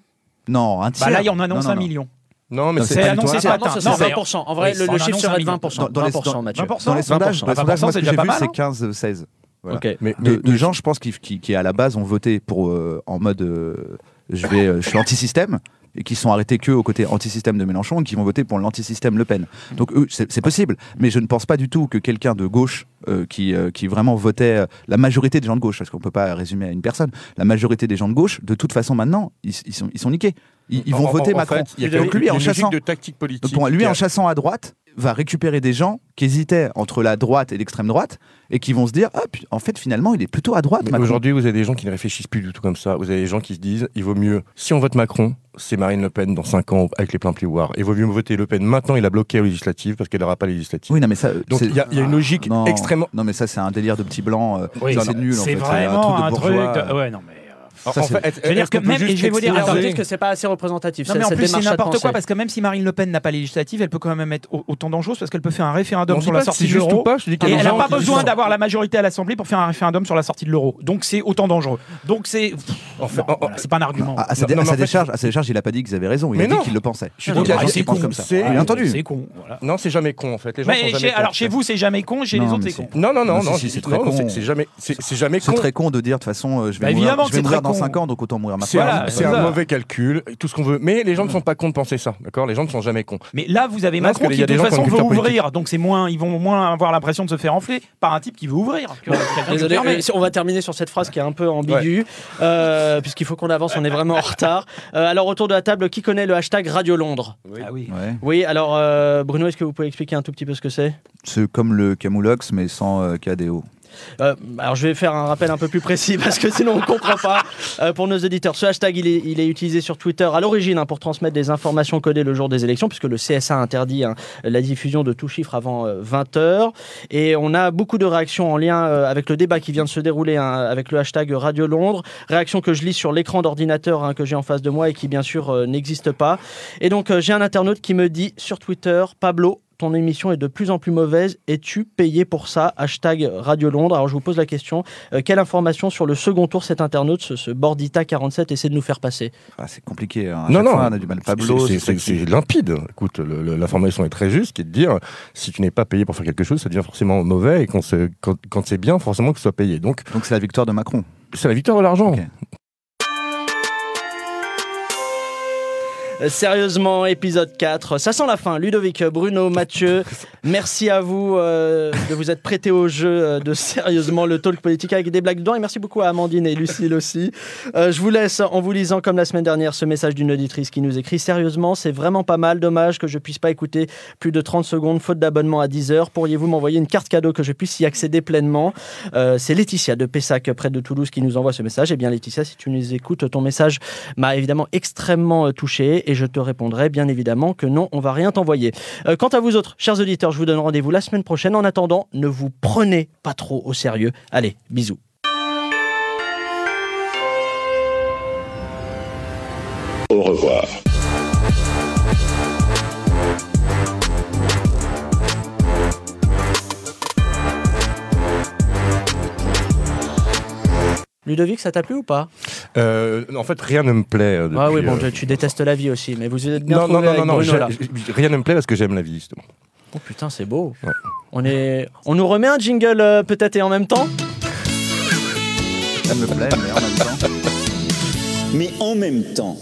[SPEAKER 5] Non, un tiers.
[SPEAKER 4] Bah là, il y en annonce
[SPEAKER 5] Non, non,
[SPEAKER 4] un million.
[SPEAKER 3] Non, mais c'est
[SPEAKER 4] annoncé
[SPEAKER 5] tout
[SPEAKER 4] ce
[SPEAKER 5] un-
[SPEAKER 1] Normalement,
[SPEAKER 4] matin.
[SPEAKER 1] ce serait
[SPEAKER 4] mais-
[SPEAKER 1] 20%. En vrai, le, chiffre serait de
[SPEAKER 4] million.
[SPEAKER 1] 20%.
[SPEAKER 5] Dans- les-
[SPEAKER 1] 20%,
[SPEAKER 5] dans-
[SPEAKER 1] Mathieu.
[SPEAKER 4] 20%.
[SPEAKER 5] Dans les sondages, dans les
[SPEAKER 4] 20%,
[SPEAKER 5] sondages, moi,
[SPEAKER 4] c'est
[SPEAKER 5] ce que
[SPEAKER 4] déjà
[SPEAKER 5] j'ai
[SPEAKER 4] pas
[SPEAKER 5] vu,
[SPEAKER 4] mal,
[SPEAKER 5] c'est
[SPEAKER 4] hein.
[SPEAKER 5] 15-16. Voilà.
[SPEAKER 1] Ok.
[SPEAKER 3] Mais,
[SPEAKER 5] de,
[SPEAKER 3] mais-
[SPEAKER 5] gens, je pense, qui, qui, qui, à la base ont voté pour, euh, en mode euh, je, vais, euh, je suis anti-système et qui sont arrêtés que au côté anti-système de Mélenchon et qui vont voter pour l'anti-système Le Pen. Donc eux, c'est possible, mais je ne pense pas du tout que quelqu'un de gauche euh, qui, euh, qui vraiment votait, euh, la majorité des gens de gauche, parce qu'on peut pas résumer à une personne, la majorité des gens de gauche, de toute façon maintenant, ils, ils sont, ils sont niqués. Ils, ils vont
[SPEAKER 3] en-
[SPEAKER 5] voter
[SPEAKER 3] en
[SPEAKER 5] Macron.
[SPEAKER 3] fait, il y a
[SPEAKER 5] Donc lui, en chassant,
[SPEAKER 3] de tactique politique.
[SPEAKER 5] donc lui, en chassant à droite, va récupérer des gens qui hésitaient entre la droite et l'extrême droite et qui vont se dire ah en fait finalement il est plutôt à droite.
[SPEAKER 3] Aujourd'hui, vous avez des gens qui ne réfléchissent plus du tout comme ça. Vous avez des gens qui se disent il vaut mieux, si on vote Macron, c'est Marine Le Pen dans 5 ans avec les pleins plioirs. Il vaut mieux voter Le Pen maintenant, il a bloqué aux législatives parce qu'elle n'aura pas les législatives.
[SPEAKER 5] Oui, non, mais ça.
[SPEAKER 3] Donc il y, a- il y a une logique
[SPEAKER 5] non,
[SPEAKER 3] extrêmement.
[SPEAKER 5] Non, mais ça, c'est un délire de petit blanc. euh,
[SPEAKER 4] Oui,
[SPEAKER 5] c'est nul, en
[SPEAKER 4] C'est
[SPEAKER 5] fait.
[SPEAKER 4] vraiment
[SPEAKER 5] de
[SPEAKER 4] un truc. de- Ouais, non, mais.
[SPEAKER 5] Ça,
[SPEAKER 3] en fait,
[SPEAKER 4] Je veux dire que même- et je vais vous dire,
[SPEAKER 1] dites que c'est pas assez représentatif.
[SPEAKER 4] Non,
[SPEAKER 1] c'est-
[SPEAKER 4] mais en plus, c'est n'importe quoi parce que même si Marine Le Pen n'a pas les législatives, elle peut quand même être au- autant dangereuse parce qu'elle peut faire un référendum sur la sortie de
[SPEAKER 3] juste
[SPEAKER 4] l'euro.
[SPEAKER 3] ou pas, je dis qu'il
[SPEAKER 4] Et elle n'a pas besoin d'avoir la majorité à l'Assemblée pour faire un référendum sur la sortie de l'euro. Donc c'est autant dangereux. Donc c'est.
[SPEAKER 3] En fait,
[SPEAKER 4] Non,
[SPEAKER 3] en-
[SPEAKER 4] voilà, c'est pas un argument.
[SPEAKER 5] À, à sa,
[SPEAKER 3] Non,
[SPEAKER 5] à
[SPEAKER 3] fait-
[SPEAKER 5] décharge, à sa décharge, il a pas dit qu'ils avaient raison. Il
[SPEAKER 3] Mais
[SPEAKER 5] a dit qu'il le pensait.
[SPEAKER 3] Je
[SPEAKER 4] Ah,
[SPEAKER 3] dis qu'il y a-
[SPEAKER 4] bah,
[SPEAKER 3] il y a-
[SPEAKER 4] c'est con.
[SPEAKER 3] comme ça.
[SPEAKER 5] C'est- Bien entendu.
[SPEAKER 4] C'est con. voilà.
[SPEAKER 3] Non, c'est jamais con en fait. Les gens sont
[SPEAKER 4] Mais
[SPEAKER 3] jamais
[SPEAKER 4] chez- alors chez vous, c'est jamais con. Chez les autres, c'est con.
[SPEAKER 3] Non, non, non,
[SPEAKER 5] Non, c'est très con.
[SPEAKER 3] c'est- jamais, c'est C'est
[SPEAKER 5] très con de dire de toute façon, euh, je vais
[SPEAKER 4] Bah,
[SPEAKER 5] mourir,
[SPEAKER 4] évidemment que c'est
[SPEAKER 5] dans
[SPEAKER 4] con.
[SPEAKER 5] 5 ans, donc autant mourir
[SPEAKER 3] C'est.
[SPEAKER 4] Voilà,
[SPEAKER 3] un,
[SPEAKER 4] c'est
[SPEAKER 3] mauvais calcul, tout ce qu'on veut. Mais les gens ne sont pas cons de penser ça, d'accord? Les gens ne sont jamais cons.
[SPEAKER 4] Mais là, vous avez Macron qui,
[SPEAKER 3] y a
[SPEAKER 4] de
[SPEAKER 3] des
[SPEAKER 4] toute
[SPEAKER 3] gens qui ont
[SPEAKER 4] façon, veut ouvrir. Donc c'est moins, ils vont moins avoir l'impression de se faire enfler par un type qui veut ouvrir. [LAUGHS]
[SPEAKER 1] Désolé, on va terminer sur cette phrase qui est un peu ambiguë, euh, puisqu'il faut qu'on avance, on est vraiment en retard. Euh, alors, autour de la table, qui connaît le hashtag Radio Londres?
[SPEAKER 4] Ah oui.
[SPEAKER 5] Ouais.
[SPEAKER 1] Oui, alors, euh, Bruno, est-ce que vous pouvez expliquer un tout petit peu ce que c'est?
[SPEAKER 5] C'est comme le Camoulox, mais sans euh, KDO.
[SPEAKER 1] Euh, alors je vais faire un rappel un peu plus précis parce que sinon on ne comprend pas euh, pour nos éditeurs. Ce hashtag il est, il est utilisé sur Twitter à l'origine hein, pour transmettre des informations codées le jour des élections puisque le CSA interdit hein, la diffusion de tout chiffre avant 20h. Et on a beaucoup de réactions en lien euh, avec le débat qui vient de se dérouler hein, avec le hashtag Radio Londres. Réactions que je lis sur l'écran d'ordinateur que j'ai en face de moi et qui bien sûr euh, n'existe pas. Et donc euh, j'ai un internaute qui me dit sur Twitter, Pablo, ton émission est de plus en plus mauvaise. Es-tu payé pour ça? Hashtag Radio Londres. Alors je vous pose la question. euh, quelle information sur le second tour cet internaute, ce, ce Bordita 47, essaie de nous faire passer?
[SPEAKER 5] Ah, c'est compliqué. hein.
[SPEAKER 3] Non, non,
[SPEAKER 5] fois, on a du mal. Pablo,
[SPEAKER 3] c'est- limpide. Écoute, l'information est très juste, qui est de dire si tu n'es pas payé pour faire quelque chose, ça devient forcément mauvais, et quand c'est quand, quand c'est bien, forcément que tu sois payé. Donc,
[SPEAKER 5] Donc c'est la victoire de Macron.
[SPEAKER 3] c'est la victoire de l'argent.
[SPEAKER 1] Sérieusement, épisode 4. Ça sent la fin. Ludovic, Bruno, Mathieu, merci à vous euh, de vous être prêtés au jeu euh, de Sérieusement le talk politique avec des blagues dedans. Et merci beaucoup à Amandine et Lucille aussi. Euh, je vous laisse en vous lisant, comme la semaine dernière, ce message d'une auditrice qui nous écrit Sérieusement, c'est vraiment pas mal. Dommage que je puisse pas écouter plus de 30 secondes, faute d'abonnement à 10 heures. Pourriez-vous m'envoyer une carte cadeau que je puisse y accéder pleinement? C'est Laetitia de Pessac, près de Toulouse, qui nous envoie ce message. Eh bien, Laetitia, si tu nous écoutes, ton message m'a évidemment extrêmement touché et je te répondrai bien évidemment que non, on va rien t'envoyer. Euh, quant à vous autres, chers auditeurs, je vous donne rendez-vous la semaine prochaine. En attendant, ne vous prenez pas trop au sérieux. Allez, bisous.
[SPEAKER 10] Au revoir.
[SPEAKER 1] Ludovic, ça t'a plu ou pas?
[SPEAKER 3] Euh, en fait, rien ne me plaît. euh,
[SPEAKER 1] Ah oui, bon,
[SPEAKER 3] euh,
[SPEAKER 1] tu- détestes la vie aussi, mais vous êtes bien
[SPEAKER 3] Non, non, non,
[SPEAKER 1] avec
[SPEAKER 3] non,
[SPEAKER 1] Bruno, là.
[SPEAKER 3] rien ne me plaît parce que j'aime la vie, justement.
[SPEAKER 1] Oh putain, c'est beau. On, est... on nous remet un jingle euh, peut-être et en même temps?
[SPEAKER 5] Ça me plaît, mais en même temps.
[SPEAKER 6] Mais en même temps,